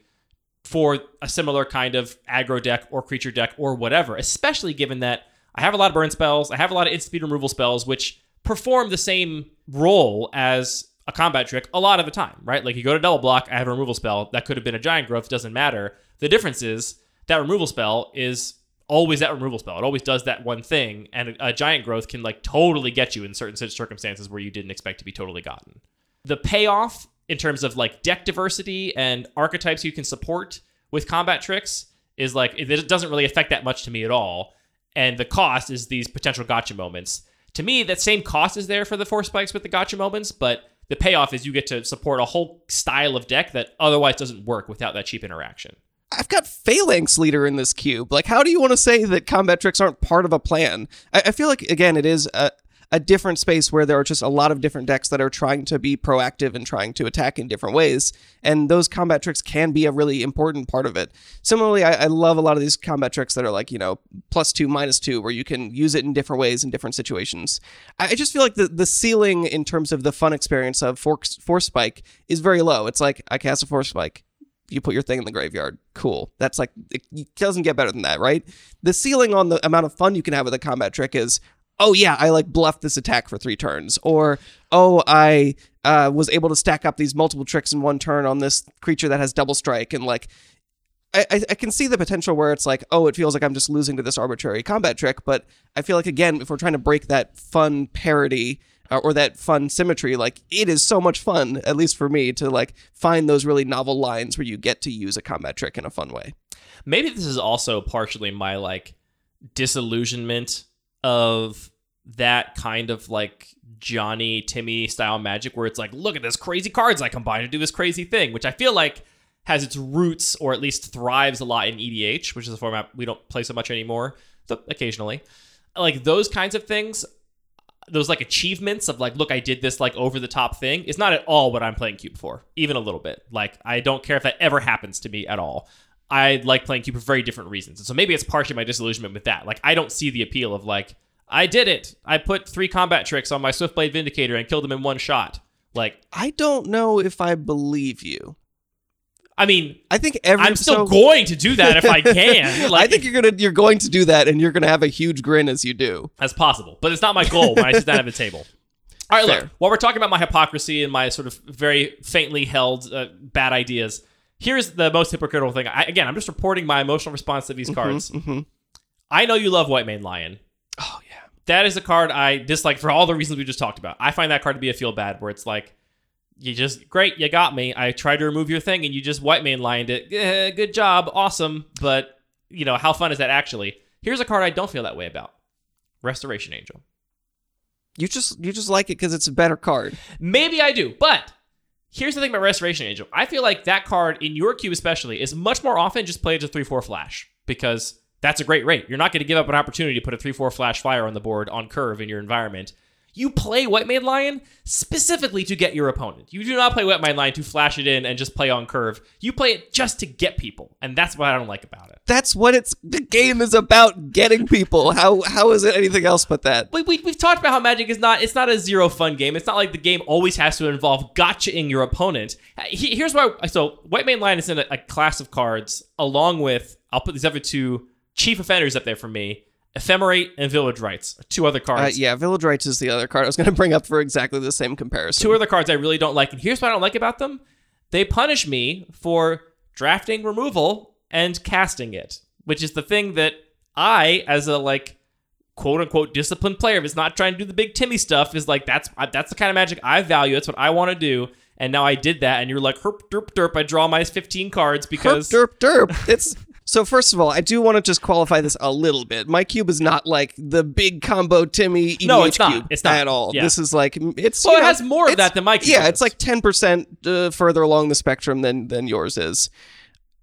for a similar kind of aggro deck or creature deck or whatever, especially given that I have a lot of burn spells, I have a lot of instant speed removal spells, which perform the same role as a combat trick a lot of the time, right? Like you go to double block, I have a removal spell. That could have been a giant growth, doesn't matter. The difference is that removal spell is always that removal spell. It always does that one thing, and a, a giant growth can like totally get you in certain circumstances where you didn't expect to be totally gotten. The payoff in terms of like deck diversity and archetypes you can support with combat tricks is like it, doesn't really affect that much to me at all. And the cost is these potential gotcha moments. To me, that same cost is there for the force spikes with the gotcha moments, but the payoff is you get to support a whole style of deck that otherwise doesn't work without that cheap interaction. I've got Phalanx leader in this cube. Like, how do you want to say that combat tricks aren't part of a plan? I, I feel like again, it is a, a different space where there are just a lot of different decks that are trying to be proactive and trying to attack in different ways, and those combat tricks can be a really important part of it. Similarly, I, I love a lot of these combat tricks that are like you know plus two, minus two, where you can use it in different ways in different situations. I, just feel like the the ceiling in terms of the fun experience of force, force spike is very low. It's like I cast a force spike you put your thing in the graveyard. Cool. That's like it doesn't get better than that, right? The ceiling on the amount of fun you can have with a combat trick is, oh yeah, I like bluffed this attack for three turns, or oh I uh, was able to stack up these multiple tricks in one turn on this creature that has double strike, and like I, I can see the potential where it's like, oh, it feels like I'm just losing to this arbitrary combat trick. But I feel like again, if we're trying to break that fun parody uh, or that fun symmetry, like it is so much fun, at least for me, to like find those really novel lines where you get to use a combat trick in a fun way. maybe this is also partially my like disillusionment of that kind of like Johnny Timmy style magic where it's like, look at this crazy cards I combine to do this crazy thing, which I feel like has its roots or at least thrives a lot in EDH, which is a format we don't play so much anymore, so occasionally. Like those kinds of things, those like achievements of like, look, I did this like over the top thing is not at all what I'm playing Cube for, even a little bit. Like, I don't care if that ever happens to me at all. I like playing Cube for very different reasons. And so maybe it's partially my disillusionment with that. Like, I don't see the appeal of like, I did it. I put three combat tricks on my Swiftblade Vindicator and killed him in one shot. Like, I don't know if I believe you. I mean, I think every I'm still so- going to do that if I <laughs> can. Like, I think you're gonna you're going to do that, and you're gonna have a huge grin as you do. That's possible, but it's not my goal when I sit down at the table. <laughs> All right, look. While we're talking about my hypocrisy and my sort of very faintly held uh, bad ideas, here's the most hypocritical thing. I, again, I'm just reporting my emotional response to these cards. I know you love White Mane Lion. That is a card I dislike for all the reasons we just talked about. I find that card to be a feel bad, where it's like, you just great, you got me. I tried to remove your thing, and you just White Mane lined it. Eh, good job, awesome. But you know how fun is that actually? Here's a card I don't feel that way about: Restoration Angel. You just you just like it because it's a better card. Maybe I do, but here's the thing about Restoration Angel. I feel like that card in your cube especially is much more often just played as a 3-4 flash because that's a great rate. You're not going to give up an opportunity to put a 3-4 flash fire on the board on curve in your environment. You play White Mane Lion specifically to get your opponent. You do not play White Mane Lion to flash it in and just play on curve. You play it just to get people, and that's what I don't like about it. That's what it's the game is about getting people. How how is it anything else but that? we, we, we've talked about how Magic is not it's not a zero fun game. It's not like the game always has to involve gotchaing your opponent. Here's why. So White Mane Lion is in a, a class of cards along with I'll put these other two chief offenders up there for me. Ephemerate and Village Rites, are two other Uh, cards. yeah, Village Rites is the other card I was going to bring up for exactly the same comparison. Two other cards I really don't like. And here's what I don't like about them: they punish me for drafting removal and casting it, which is the thing that I, as a like quote unquote disciplined player, if it's not trying to do the big Timmy stuff, is like that's that's the kind of magic I value. That's what I want to do. And now I did that, and you're like herp derp derp. I draw my 15 cards because derp derp derp. It's <laughs> so. First of all, I do want to just qualify this a little bit. My cube is not like the big combo Timmy EDH No, it's not. cube It's not. at all. Yeah. This is like it's. Well, it know, has more of that than my cube Yeah, does. it's like ten percent uh, further along the spectrum than than yours is.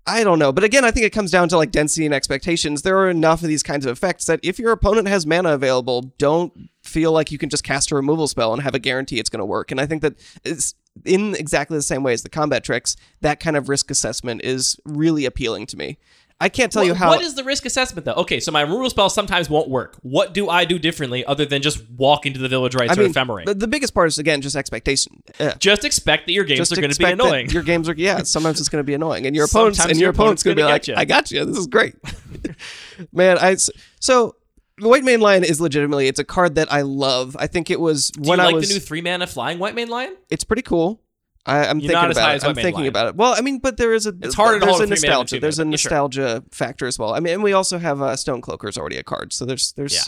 I don't know, but again, I think it comes down to like density and expectations. There are enough of these kinds of effects that if your opponent has mana available, don't feel like you can just cast a removal spell and have a guarantee it's going to work. And I think that it's in exactly the same way as the combat tricks. That kind of risk assessment is really appealing to me. I can't tell you how. what is the risk assessment though? Okay, so my removal spell sometimes won't work. What do I do differently other than just walk into the Village Rite I mean, Ephemerate? the, the biggest part is again just expectation. Yeah. just expect that your games just are going to be annoying. Your games are yeah. Sometimes it's going to be annoying, and your <laughs> opponents Sometimes and your your opponent's opponent's going to be like, ya. "I got you. This is great." <laughs> Man, I so the White Mane Lion is legitimately it's a card that I love. I think it was Do when you I was. the new three mana flying White Mane Lion? it's pretty cool. I, I'm You're thinking about it. I'm thinking Lion. about it. Well, I mean, but there is a It's harder to there's hold a nostalgia. There's a yeah, sure. nostalgia factor as well. I mean, and we also have uh, Stonecloaker's already a card, so there's there's Yeah.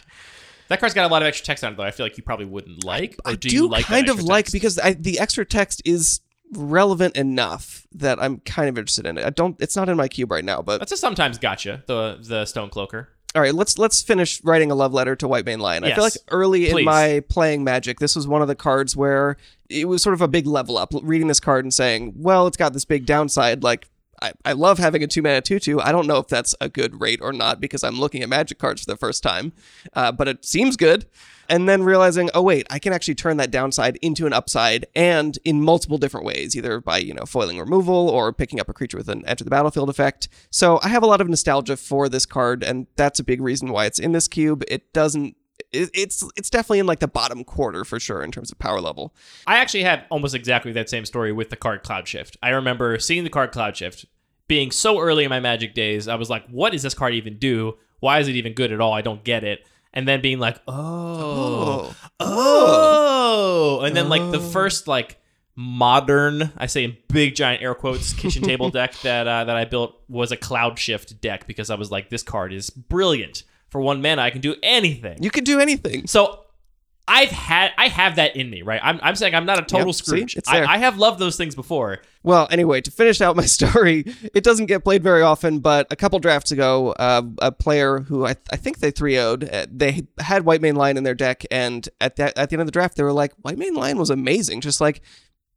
That card's got a lot of extra text on it, though. I feel like you probably wouldn't like. Or I do, like that kind of like text? because I, the extra text is relevant enough that I'm kind of interested in it. I don't. It's not in my cube right now, but that's a sometimes gotcha. The the Stonecloaker. all right. Let's let's finish writing a love letter to White Mane Lion. I feel like early Please. in my playing Magic, this was one of the cards where it was sort of a big level up. Reading this card and saying, "Well, it's got this big downside." Like. I, I love having a two mana two two. I don't know if that's a good rate or not because I'm looking at Magic cards for the first time, uh, but it seems good. And then realizing, oh wait, I can actually turn that downside into an upside, and in multiple different ways, either by you know foiling removal or picking up a creature with an enter the battlefield effect. So I have a lot of nostalgia for this card, and that's a big reason why it's in this cube. It doesn't. It, it's it's definitely in like the bottom quarter for sure in terms of power level. I actually have almost exactly that same story with the card Cloudshift. I remember seeing the card Cloudshift being so early in my Magic days. I was like, "What does this card even do? Why is it even good at all? I don't get it." And then being like, "Oh, oh," and then like the first like modern, I say in big giant air quotes, kitchen table <laughs> deck that uh, that I built was a Cloudshift deck because I was like, this card is brilliant. For one mana, I can do anything. You can do anything. So I've had I have that in me, right? I'm, I'm saying I'm not a total Yep. Scrooge. It's I. I have loved those things before. Well, anyway, to finish out my <laughs> story, it doesn't get played very often, but a couple drafts ago, uh, a player who I, I think they 3 0'd, they had White Mane Lion in their deck, and at, that, at the end of the draft, they were like, White Mane Lion was amazing. Just like,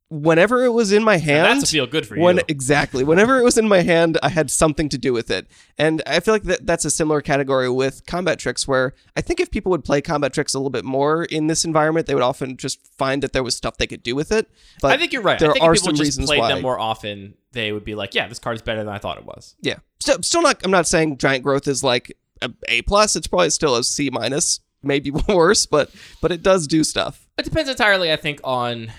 whenever it was in my hand. that's a feel good for when, you. Exactly. Whenever it was in my hand, I had something to do with it. And I feel like that, that's a similar category with combat tricks, where I think if people would play combat tricks a little bit more in this environment, they would often just find that there was stuff they could do with it. But I think you're right. There I think are if people some just played why. them more often, they would be like, yeah, this card is better than I thought it was. Yeah. Still, still not. I'm not saying giant growth is like a A plus. It's probably still a C minus, maybe <laughs> worse, but but it does do stuff. It depends entirely, I think, on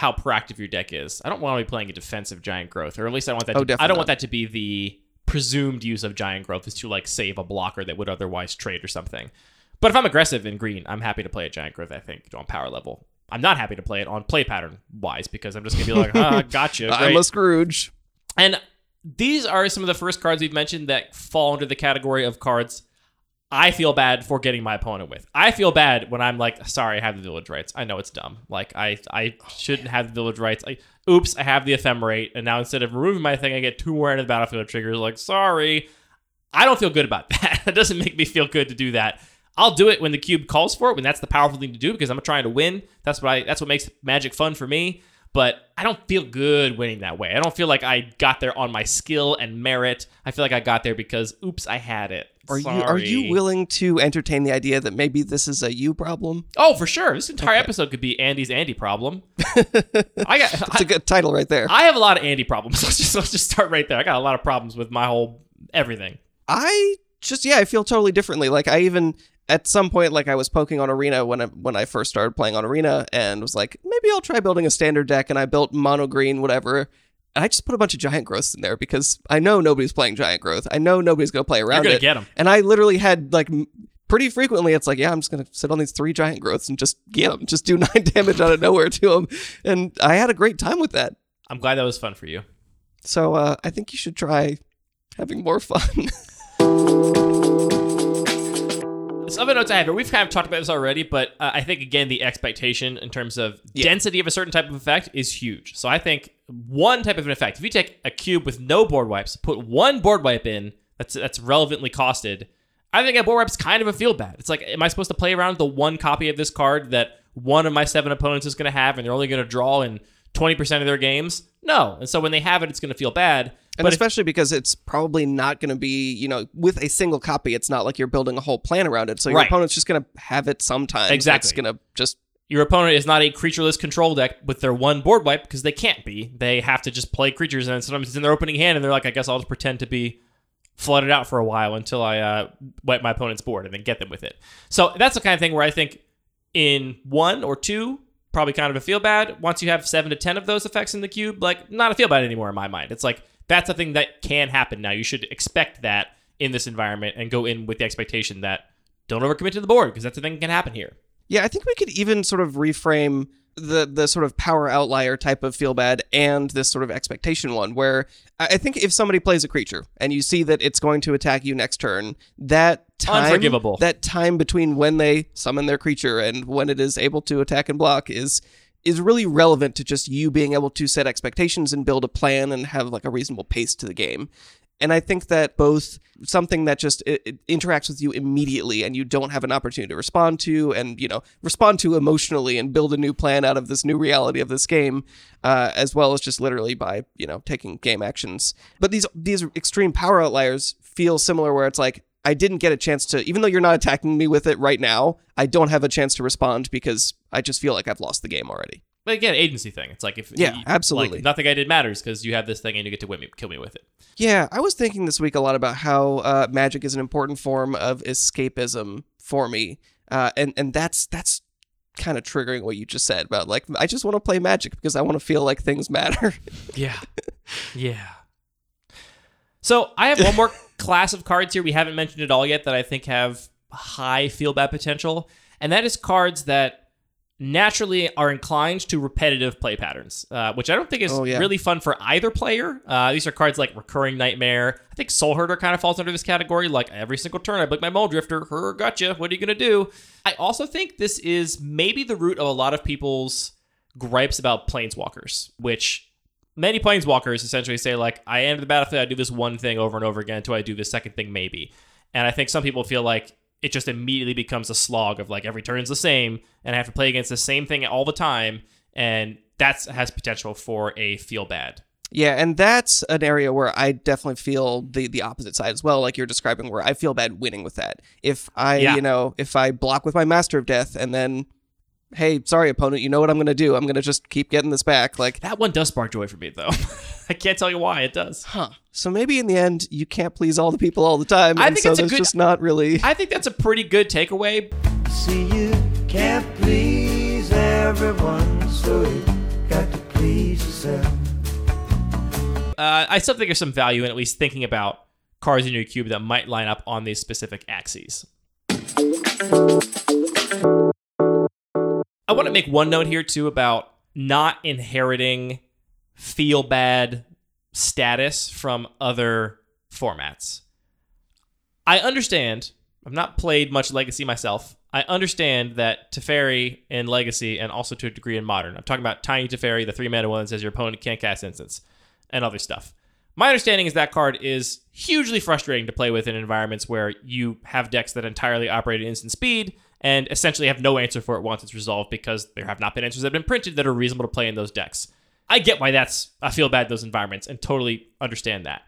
how proactive your deck is. I don't want to be playing a defensive giant growth, or at least I want that. Oh, to, I don't want that to be the presumed use of giant growth is to like save a blocker that would otherwise trade or something. But if I'm aggressive in green, I'm happy to play a giant growth. I think on power level. I'm not happy to play it on play pattern wise because I'm just gonna be like, ah, <laughs> gotcha. I'm a Scrooge. And these are some of the first cards we've mentioned that fall under the category of cards I feel bad for getting my opponent with. I feel bad when I'm like, sorry, I have the Village Rites. I know it's dumb. Like I I oh, shouldn't have the Village Rites. I, oops, I have the ephemerate, and now instead of removing my thing, I get two more into the battlefield triggers. Like, sorry. I don't feel good about <laughs> that. It doesn't make me feel good to do that. I'll do it when the cube calls for it, when that's the powerful thing to do, because I'm trying to win. That's what I that's what makes magic fun for me. But I don't feel good winning that way. I don't feel like I got there on my skill and merit. I feel like I got there because oops, I had it. Are you are you willing to entertain the idea that maybe this is a you problem? Oh, for sure. This entire episode could be Andy's Andy problem. <laughs> I got It's a good title right there. I have a lot of Andy problems. <laughs> Let's just let's just start right there. I got a lot of problems with my whole everything. I just yeah, I feel totally differently. Like I even at some point like I was poking on Arena when I when I first started playing on Arena and was like, maybe I'll try building a standard deck and I built mono green, whatever. And I just put a bunch of giant growths in there because I know nobody's playing giant growth. I know nobody's gonna play around gonna it. get 'em. And I literally had like pretty frequently it's like, yeah, I'm just gonna sit on these three giant growths and just get them, just do <laughs> nine damage out of nowhere to them. And I had a great time with that. I'm glad that was fun for you. So uh, I think you should try having more fun. <laughs> Some other notes I have here, we've kind of talked about this already, but uh, I think again the expectation in terms of density of a certain type of effect is huge. So I think one type of an effect, if you take a cube with no board wipes, put one board wipe in that's that's relevantly costed, I think a board wipe's kind of a feel bad. It's like, am I supposed to play around with the one copy of this card that one of my seven opponents is going to have, and they're only going to draw in twenty percent of their games? No, and so when they have it, it's going to feel bad. And But if- especially because it's probably not going to be, you know, with a single copy, it's not like you're building a whole plan around it. So your Right. opponent's just going to have it sometimes. Exactly. It's going to just, your opponent is not a creatureless control deck with their one board wipe because they can't be. They have to just play creatures, and sometimes it's in their opening hand, and they're like, I guess I'll just pretend to be flooded out for a while until I uh, wipe my opponent's board and then get them with it. So that's the kind of thing where I think in one or two, probably kind of a feel bad. Once you have seven to ten of those effects in the cube, like not a feel bad anymore in my mind. It's like that's a thing that can happen now. You should expect that in this environment and go in with the expectation that don't overcommit to the board because that's a thing that can happen here. Yeah, I think we could even sort of reframe the the sort of power outlier type of feel bad and this sort of expectation one where I think if somebody plays a creature and you see that it's going to attack you next turn, that time Unforgivable. that time between when they summon their creature and when it is able to attack and block is is really relevant to just you being able to set expectations and build a plan and have like a reasonable pace to the game. And I think that both something that just it, it interacts with you immediately and you don't have an opportunity to respond to and you know respond to emotionally and build a new plan out of this new reality of this game, uh, as well as just literally by you know taking game actions. But these these extreme power outliers feel similar, where it's like I didn't get a chance to, even though you're not attacking me with it right now, I don't have a chance to respond because I just feel like I've lost the game already. But again, agency thing. It's like if Yeah, you- absolutely. like, nothing I did matters because you have this thing and you get to win me, kill me with it. Yeah, I was thinking this week a lot about how uh, magic is an important form of escapism for me, uh, and and that's that's kind of triggering what you just said about like I just want to play magic because I want to feel like things matter. <laughs> Yeah, yeah. So I have one more <laughs> class of cards here we haven't mentioned at all yet that I think have high feel bad potential, and that is cards that naturally are inclined to repetitive play patterns, uh, which I don't think is Oh, yeah. really fun for either player. Uh, these are cards like Recurring Nightmare. I think Soul Herder kind of falls under this category. Like every single turn, I blink my Mulldrifter. Her, gotcha. What are you gonna do? I also think this is maybe the root of a lot of people's gripes about Planeswalkers, which many Planeswalkers essentially say like, I enter the battlefield, I do this one thing over and over again until I do this second thing maybe. And I think some people feel like it just immediately becomes a slog of like every turn's the same and I have to play against the same thing all the time and that has potential for a feel bad. Yeah, and that's an area where I definitely feel the the opposite side as well, like you're describing, where I feel bad winning with that. If I, Yeah. you know, if I block with my Master of Death and then, hey, sorry opponent, you know what I'm gonna do? I'm gonna just keep getting this back. Like, That one does spark joy for me though. <laughs> I can't tell you why it does. huh? So maybe in the end, you can't please all the people all the time. I and think so it's a good- just not really. I think that's a pretty good takeaway. See, you can't please everyone, so you got to please yourself. uh, I still think there's some value in at least thinking about cards in your cube that might line up on these specific axes. I want to make one note here too about not inheriting feel bad status from other formats. I understand. I've not played much Legacy myself. I understand that Teferi in Legacy and also to a degree in Modern. I'm talking about Tiny Teferi, the three mana one that says your opponent can't cast instants, and other stuff. My understanding is that card is hugely frustrating to play with in environments where you have decks that entirely operate at instant speed and essentially have no answer for it once it's resolved because there have not been answers that have been printed that are reasonable to play in those decks. I get why that's I feel bad those environments and totally understand that.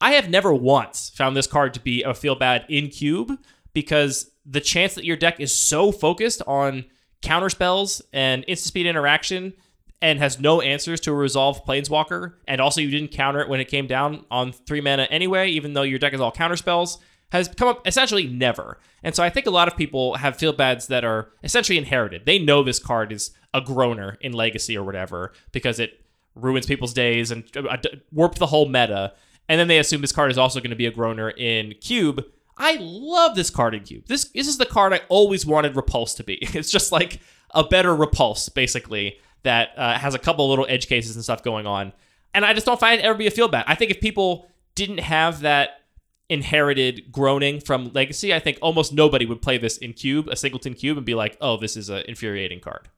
I have never once found this card to be a feel bad in cube because the chance that your deck is so focused on counter spells and instant speed interaction and has no answers to a resolve planeswalker, and also you didn't counter it when it came down on three mana anyway, even though your deck is all counter spells, has come up essentially never. And so I think a lot of people have feel bads that are essentially inherited. They know this card is a groaner in Legacy or whatever because it ruins people's days and uh, warped the whole meta. And then they assume this card is also going to be a groaner in Cube. I love this card in Cube. This this is the card I always wanted Repulse to be. <laughs> It's just like a better Repulse, basically, that uh, has a couple little edge cases and stuff going on. And I just don't find it ever be a feel bad. I think if people didn't have that inherited groaning from Legacy, I think almost nobody would play this in Cube, a singleton Cube, and be like, oh, this is an infuriating card.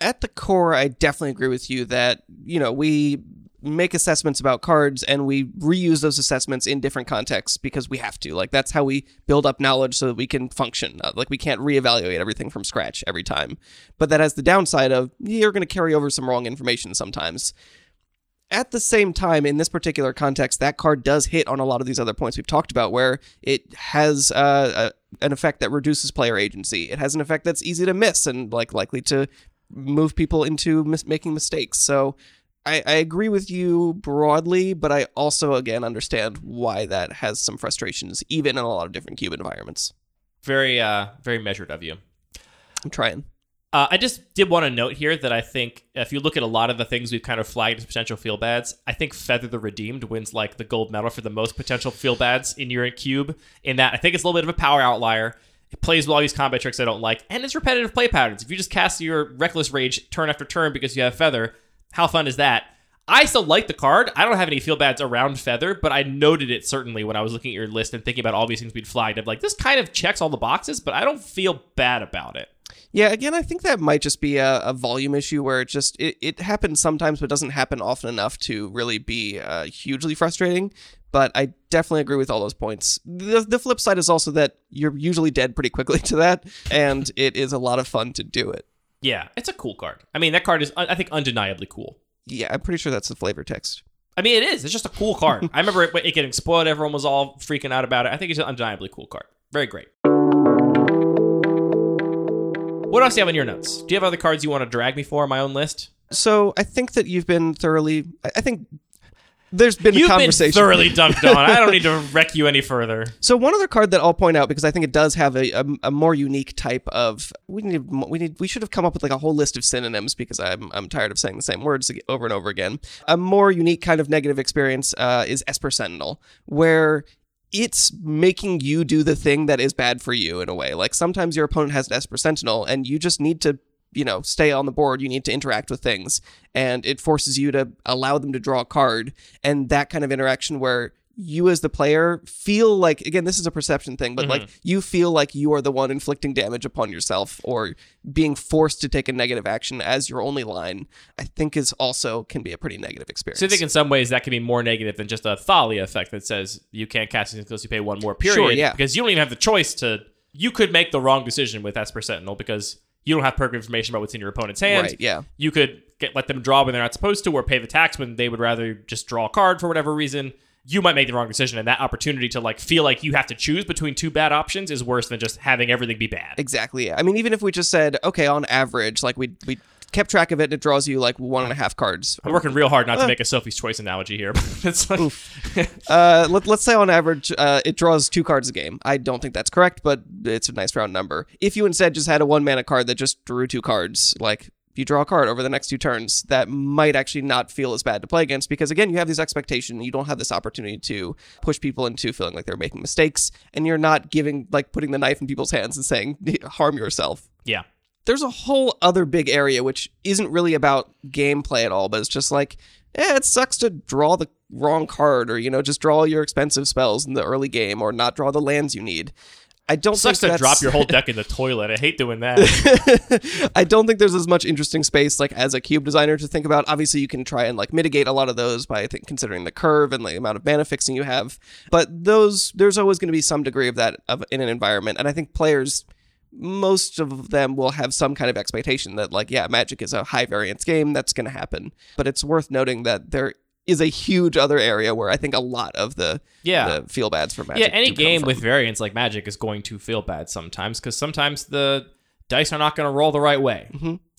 at the core, I definitely agree with you that, you know, we make assessments about cards and we reuse those assessments in different contexts because we have to. Like, that's how we build up knowledge so that we can function. Uh, like, we can't reevaluate everything from scratch every time. But that has the downside of you're going to carry over some wrong information sometimes. At the same time, in this particular context, that card does hit on a lot of these other points we've talked about, where it has uh, a, an effect that reduces player agency. It has an effect that's easy to miss and like likely to move people into mis- making mistakes. So I, I agree with you broadly, but I also again understand why that has some frustrations, even in a lot of different cube environments. Very, uh, very measured of you. I'm trying. Uh, I just did want to note here that I think if you look at a lot of the things we've kind of flagged as potential feel bads, I think Feather the Redeemed wins like the gold medal for the most potential feel bads in your cube. In that, I think it's a little bit of a power outlier. It plays with all these combat tricks I don't like, and it's repetitive play patterns. If you just cast your Reckless Rage turn after turn because you have Feather, how fun is that? I still like the card. I don't have any feel bads around Feather, but I noted it certainly when I was looking at your list and thinking about all these things we'd flagged. I'm like, this kind of checks all the boxes, but I don't feel bad about it. Yeah, again, I think that might just be a, a volume issue where it just it, it happens sometimes, but doesn't happen often enough to really be uh, hugely frustrating. But I definitely agree with all those points. The, the flip side is also that you're usually dead pretty quickly <laughs> to that, and <laughs> it is a lot of fun to do it. Yeah, it's a cool card. I mean, that card is, I think, undeniably cool. Yeah, I'm pretty sure that's the flavor text. I mean, it is. It's just a cool card. <laughs> I remember it, it getting spoiled. Everyone was all freaking out about it. I think it's an undeniably cool card. Very great. What else do you have on your notes? Do you have other cards you want to drag me for on my own list? So I think that you've been thoroughly. I think there's been a You've been conversation. thoroughly <laughs> dunked on. I don't need to wreck you any further. So one other card that I'll point out because I think it does have a, a, a more unique type of we need we need we should have come up with like a whole list of synonyms because I'm I'm tired of saying the same words over and over again. A more unique kind of negative experience uh, is Esper Sentinel, where it's making you do the thing that is bad for you in a way. Like sometimes your opponent has an Esper Sentinel and you just need to you know stay on the board. You need to interact with things. And it forces you to allow them to draw a card. And that kind of interaction where you as the player feel like again this is a perception thing but like mm-hmm. you feel like you are the one inflicting damage upon yourself or being forced to take a negative action as your only line i think is also can be a pretty negative experience So I think in some ways that can be more negative than just a Thalia effect that says you can't cast it unless you pay one more period. Sure, yeah. Because you don't even have the choice to. You could make the wrong decision with Esper Sentinel because you don't have perfect information about what's in your opponent's hand. Right, yeah. You could get let them draw when they're not supposed to, or pay the tax when they would rather just draw a card for whatever reason. You might make the wrong decision, and that opportunity to like feel like you have to choose between two bad options is worse than just having everything be bad. Exactly. I mean, even if we just said, okay, on average, like we we kept track of it, and it draws you like one and a half cards. I'm working real hard not to make a Sophie's Choice analogy here. <laughs> it's like, Uh, let, let's say on average, uh, it draws two cards a game. I don't think that's correct, but it's a nice round number. If you instead just had a one mana card that just drew two cards, like you draw a card over the next two turns, that might actually not feel as bad to play against because again, you have this expectation. You don't have this opportunity to push people into feeling like they're making mistakes, and you're not giving like putting the knife in people's hands and saying <laughs> harm yourself. yeah. there's a whole other big area which isn't really about gameplay at all, but it's just like, eh, it sucks to draw the wrong card or, you know, just draw your expensive spells in the early game or not draw the lands you need. I don't Sucks think to drop your whole deck in the <laughs> toilet. I hate doing that. I don't think there's as much interesting space like as a cube designer to think about. Obviously, you can try and like mitigate a lot of those by I think considering the curve and the amount of mana fixing you have. But those there's always going to be some degree of that of in an environment, and I think players most of them will have some kind of expectation that like yeah magic is a high variance game that's going to happen but it's worth noting that there is a huge other area where i think a lot of the Yeah. the feel bads for magic yeah, any game with variants like Magic is going to feel bad sometimes because sometimes the dice are not going to roll the right way.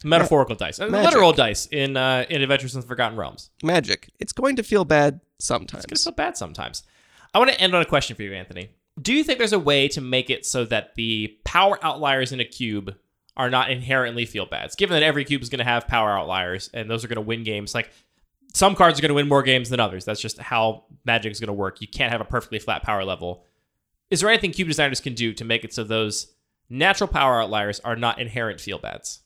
Metaphorical dice, and Mm-hmm. Magic. literal dice in uh, in Adventures in the Forgotten Realms. magic it's going to feel bad sometimes It's going to feel bad sometimes. I want to end on a question for you, Anthony. Do you think there's a way to make it so that the power outliers in a cube are not inherently feel bads? Given that every cube is going to have power outliers, and those are going to win games. Like some cards are going to win more games than others. That's just how Magic is going to work. You can't have a perfectly flat power level. Is there anything cube designers can do to make it so those natural power outliers are not inherent feel bads?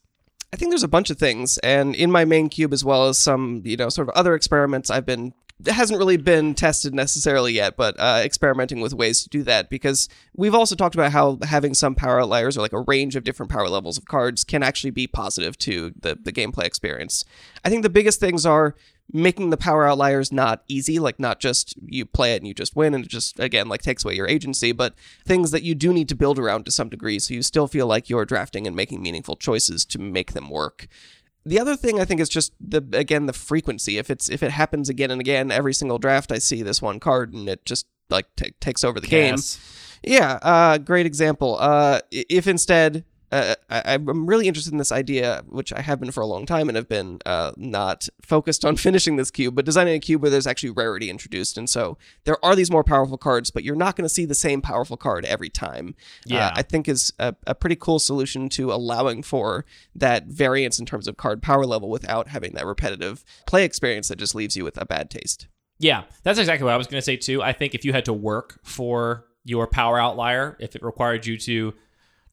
I think there's a bunch of things, and in my main cube as well as some, you know, sort of other experiments I've been it hasn't really been tested necessarily yet, but uh, experimenting with ways to do that because we've also talked about how having some power outliers or like a range of different power levels of cards can actually be positive to the the gameplay experience. I think the biggest things are making the power outliers not easy, like not just you play it and you just win and it just again like takes away your agency, but things that you do need to build around to some degree so you still feel like you're drafting and making meaningful choices to make them work. The other thing I think is just the again the frequency. If it's if it happens again and again every single draft, I see this one card and it just like ta takes over the game. Yeah, uh, great example. Uh, if instead, uh, I, I'm really interested in this idea, which I have been for a long time and have been uh, not focused on <laughs> finishing this cube, but designing a cube where there's actually rarity introduced. And so there are these more powerful cards, but you're not going to see the same powerful card every time. Yeah. Uh, I think is a, a pretty cool solution to allowing for that variance in terms of card power level without having that repetitive play experience that just leaves you with a bad taste. Yeah, that's exactly what I was going to say too. I think if you had to work for your power outlier, if it required you to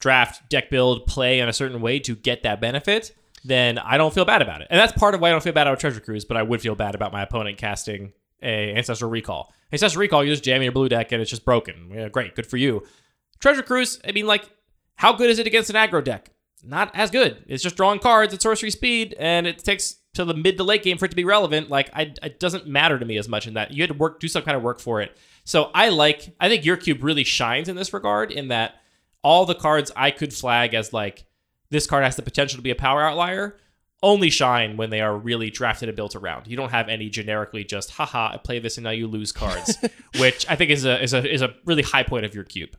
draft, deck build, play in a certain way to get that benefit, then I don't feel bad about it. And that's part of why I don't feel bad about Treasure Cruise, but I would feel bad about my opponent casting a Ancestral Recall. Ancestral Recall, you just jam your blue deck and it's just broken. Yeah, great, good for you. Treasure Cruise, I mean, like, how good is it against an aggro deck? Not as good. It's just drawing cards at sorcery speed, and it takes to the mid to late game for it to be relevant. Like, I, it doesn't matter to me as much in that you had to work, do some kind of work for it. So I like, I think your cube really shines in this regard in that all the cards I could flag as like this card has the potential to be a power outlier only shine when they are really drafted and built around. You don't have any generically just haha I play this and now you lose cards, <laughs> which I think is a is a is a really high point of your cube.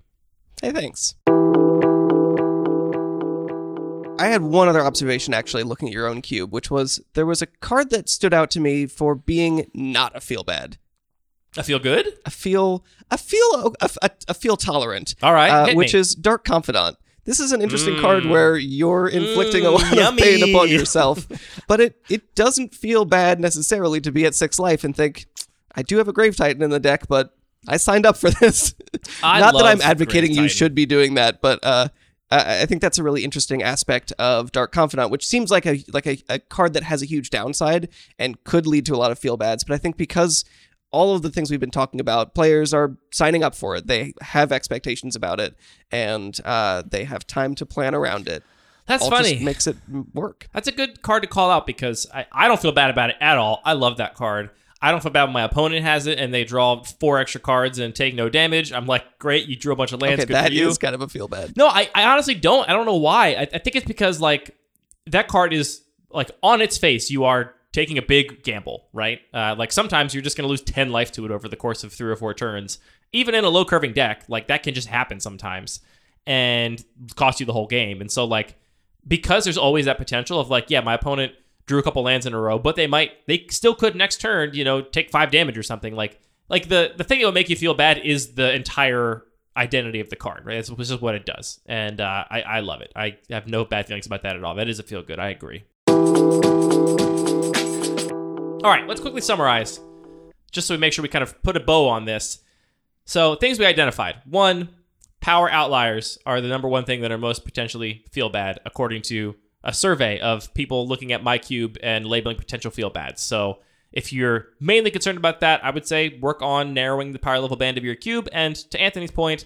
Hey, thanks. I had one other observation actually looking at your own cube, which was there was a card that stood out to me for being not a feel bad. I feel good. I feel, I feel, I, a, a feel tolerant. All right, uh, which me. is Dark Confidant. This is an interesting card where you're inflicting a Mm, lot of pain upon <laughs> yourself, but it it doesn't feel bad necessarily to be at six life and think, I do have a Grave Titan in the deck, but I signed up for <laughs> this. Not that I'm advocating you should be doing that, but uh, Uh, I think that's a really interesting aspect of Dark Confidant, which seems like a like a, a card that has a huge downside and could lead to a lot of feel bads. But I think because all of the things we've been talking about, players are signing up for it. They have expectations about it, and uh, they have time to plan around it. That's All funny. Just makes it work. That's a good card to call out because I, I don't feel bad about it at all. I love that card. I don't feel bad when my opponent has it and they draw four extra cards and take no damage. I'm like, great, you drew a bunch of lands. Okay, good that for you. is kind of a feel bad. No, I, I honestly don't. I don't know why. I, I think it's because like that card is like on its face, you are taking a big gamble, right? Uh, like sometimes you're just going to lose ten life to it over the course of three or four turns. Even in a low curving deck, like that can just happen sometimes and cost you the whole game. And so like because there's always that potential of like, yeah, my opponent drew a couple lands in a row, but they might they still could next turn, you know, take five damage or something. Like like the the thing that will make you feel bad is the entire identity of the card, right? This is what it does, and uh, I I love it. I have no bad feelings about that at all. That is a feel good. I agree. All right, let's quickly summarize, just so we make sure we kind of put a bow on this. So things we identified: one, power outliers are the number one thing that are most potentially feel bad, according to a survey of people looking at MyCube and labeling potential feel bads. So if you're mainly concerned about that, I would say work on narrowing the power level band of your cube. And to Anthony's point,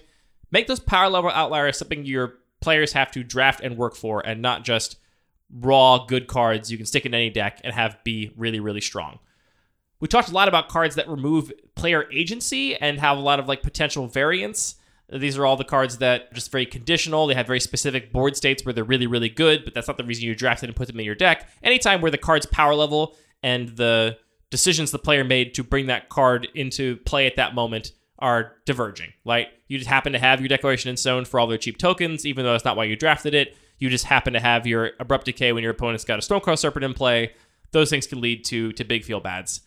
make those power level outliers something your players have to draft and work for, and not just raw good cards you can stick in any deck and have be really, really strong. We talked a lot about cards that remove player agency and have a lot of like potential variance. These are all the cards that just very conditional. They have very specific board states where they're really, really good, but that's not the reason you drafted and put them in your deck. Anytime where the card's power level and the decisions the player made to bring that card into play at that moment are diverging. Like you just happen to have your Declaration in Stone for all their cheap tokens, even though that's not why you drafted it. You just happen to have your Abrupt Decay when your opponent's got a Stonecoil Serpent in play. Those things can lead to to big feel bads.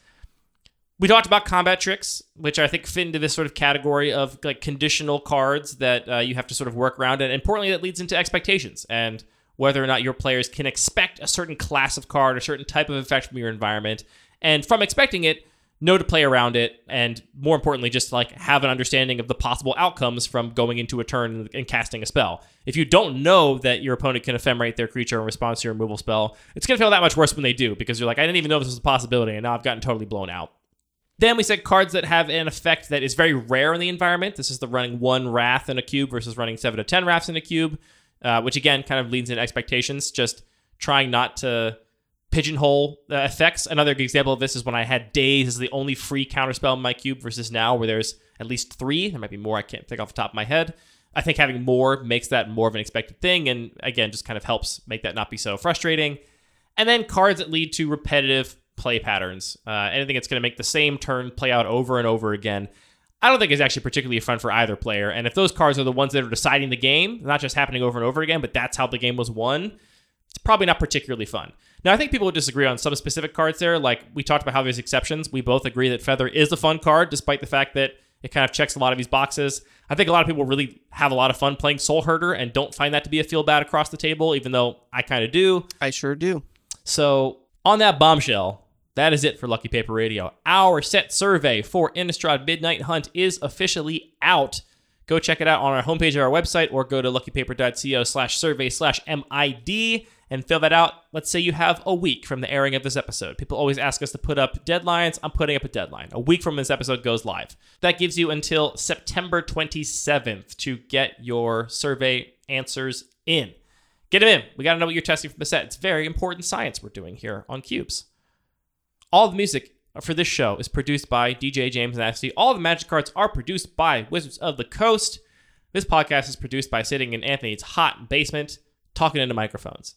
We talked about combat tricks, which I think fit into this sort of category of like conditional cards that uh, you have to sort of work around. And importantly, that leads into expectations and whether or not your players can expect a certain class of card, a certain type of effect from your environment. And from expecting it, know to play around it. And more importantly, just like have an understanding of the possible outcomes from going into a turn and casting a spell. If you don't know that your opponent can ephemerate their creature in response to your removal spell, it's going to feel that much worse when they do because you're like, I didn't even know this was a possibility. And now I've gotten totally blown out. Then we said cards that have an effect that is very rare in the environment. This is the running one Wrath in a cube versus running seven to ten Wraths in a cube, uh, which again kind of leads into expectations. Just trying not to pigeonhole uh, effects. Another example of this is when I had Daze as the only free counterspell in my cube versus now where there's at least three. There might be more. I can't think off the top of my head. I think having more makes that more of an expected thing, and again, just kind of helps make that not be so frustrating. And then cards that lead to repetitive play patterns. Uh, anything that's going to make the same turn play out over and over again. I don't think is actually particularly fun for either player. And if those cards are the ones that are deciding the game, not just happening over and over again, but that's how the game was won, it's probably not particularly fun. Now, I think people would disagree on some specific cards there. Like we talked about how there's exceptions. We both agree that Feather is a fun card, despite the fact that it kind of checks a lot of these boxes. I think a lot of people really have a lot of fun playing Soul Herder and don't find that to be a feel bad across the table, even though I kind of do. I sure do. So, on that bombshell, that is it for Lucky Paper Radio. Our set survey for Innistrad Midnight Hunt is officially out. Go check it out on our homepage of our website or go to luckypaper.co slash survey slash MID and fill that out. Let's say you have a week from the airing of this episode. People always ask us to put up deadlines. I'm putting up a deadline. A week from this episode goes live. That gives you until September 27th to get your survey answers in. Get them in. We got to know what you're testing from the set. It's very important science we're doing here on Cubes. All the music for this show is produced by DJ James Nasty. All the magic cards are produced by Wizards of the Coast. This podcast is produced by sitting in Anthony's hot basement, talking into microphones.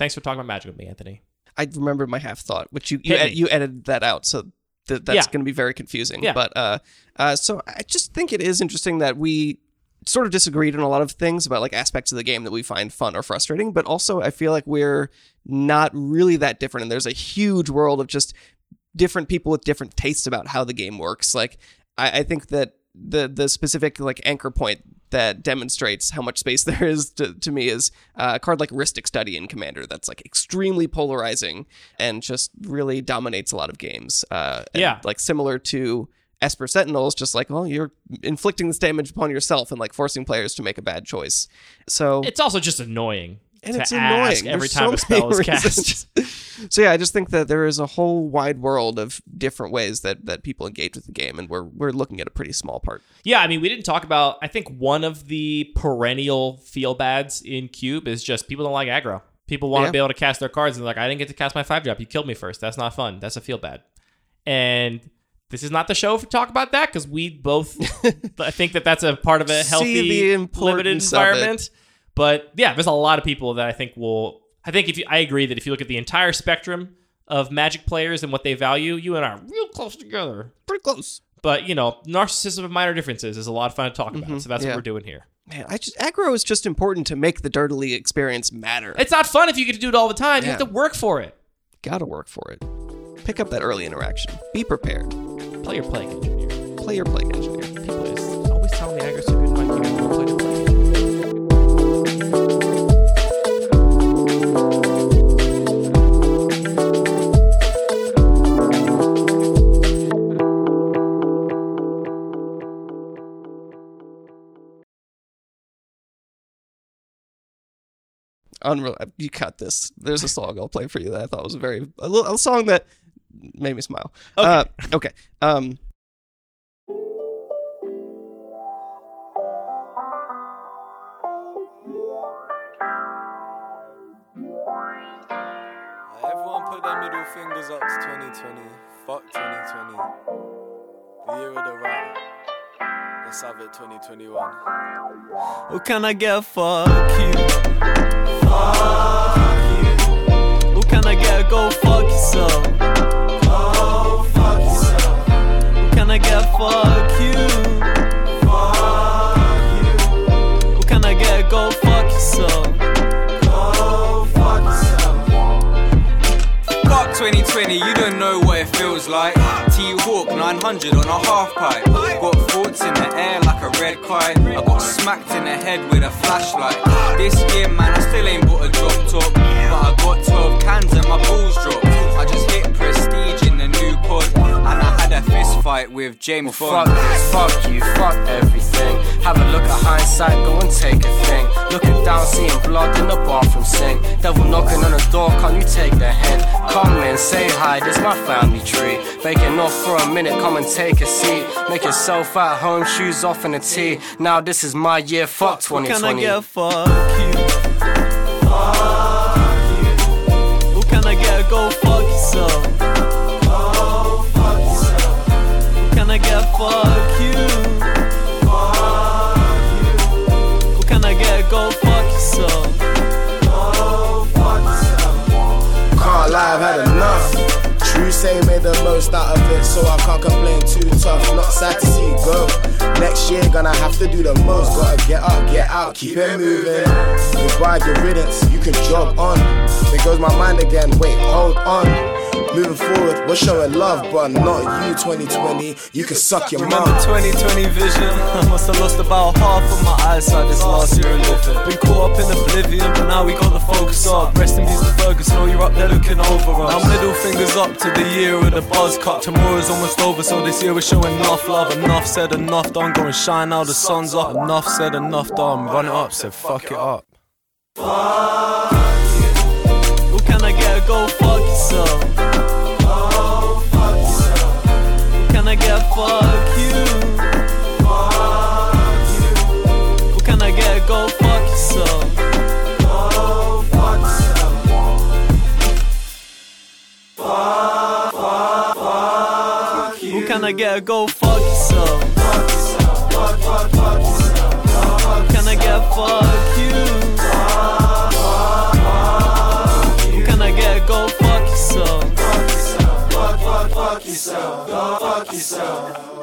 Thanks for talking about magic with me, Anthony. I remember my half thought, which you you, ed- you edited that out, so th- that's Yeah. going to be very confusing. Yeah. But uh, uh, so I just think it is interesting that we sort of disagreed on a lot of things about like aspects of the game that we find fun or frustrating, but also I feel like we're not really that different, and there's a huge world of just different people with different tastes about how the game works. Like I, I think that the the specific like anchor point that demonstrates how much space <laughs> there is to, to me is uh, a card like Rhystic Study in Commander that's like extremely polarizing and just really dominates a lot of games. Uh, Yeah. like similar to Esper Sentinels, just like, well, you're inflicting this damage upon yourself and like forcing players to make a bad choice. So It's also just annoying and it's annoying every There's time so a spell is cast. <laughs> so yeah, I just think that there is a whole wide world of different ways that that people engage with the game, and we're we're looking at a pretty small part. Yeah, I mean, we didn't talk about. I think one of the perennial feel bads in Cube is just people don't like aggro. People want Yeah. to be able to cast their cards and they're like, I didn't get to cast my five drop. You killed me first. That's not fun. That's a feel bad. And this is not the show to talk about that because we both <laughs> I think that that's a part of a healthy, limited importance of it. environment. But yeah, there's a lot of people that I think will. I think if you, I agree that if you look at the entire spectrum of Magic players and what they value, you and I are real close together. Pretty close. But you know, narcissism of minor differences is a lot of fun to talk about. So that's Mm-hmm. yeah. what we're doing here. Man, I just aggro is just important to make the dirtily experience matter. It's not fun if you get to do it all the time. You have to work for it. Gotta work for it. Pick up that early interaction. Be prepared. Play your playing engineer. Play your play engineer. Unreal. You cut this. There's a song I'll play for you that I thought was very a, little, a song that made me smile. Okay. Uh, okay. Um. Everyone put their middle fingers up to 2020. Fuck 2020. The year of the rat. Let's have it 2021. What can I get? Fuck you. Fuck you. What can I get? Go fuck yourself. Go fuck yourself. What can I get? Fuck you. Fuck you. What can I get? Go fuck yourself. Go fuck yourself. Fuck 2020, you don't know what it feels like. T Hawk 900 on a half pipe. Got thoughts in the air like a red kite. I got smacked in the head with a flashlight. This year, man, I still ain't bought a drop top. But I got 12 cans and my balls dropped. Fight with James Fuck Bond. this, fuck you, fuck everything. Have a look at hindsight, go and take a thing. Looking down, seeing blood in the bathroom sink. Devil knocking on the door, can't you take the hint? Come in, say hi, this my family tree. Baking off for a minute, come and take a seat. Make yourself at home, shoes off in a tee. Now this is my year, fuck What can I 2020. get? Fuck you. Fuck you. What can I get? Go fuck yourself. Get? Fuck you. Fuck you. What can I get? Go fuck yourself. Fuck yourself. Can't lie, I've had enough. True say made the most out of it, so I can't complain too tough. Not sad to see go. Next year, gonna have to do the most. Gotta get up, get out, keep it moving. Goodbye, good riddance, you can jog on. There goes my mind again, wait, hold on. Moving forward, we're showing love, but not you 2020. You can suck your Remember mom. 2020 vision? <laughs> I must have lost about half of my eyesight this last year of living. Been caught up in oblivion, but now we got the focus up. Rest in peace to Ferguson, oh, you're up there looking over us. Now middle fingers up to the year of the buzz cut. Tomorrow's almost over, so this year we're showing enough love. Enough said, enough done. Go and shine now, the sun's up. Enough said, enough done. Run it up, said fuck it up. Fuck you. Who can I get? Go fuck yourself. Get? Fuck you. Fuck you. Who can I get? Go fuck yourself. Go fuck yourself. Fuck, fuck, fuck you. Who can I get? Go fuck yourself. Fuck yourself. Fuck, fuck, fuck yourself. Who can I get? Fuck you. Fuck yourself. Go fuck yourself.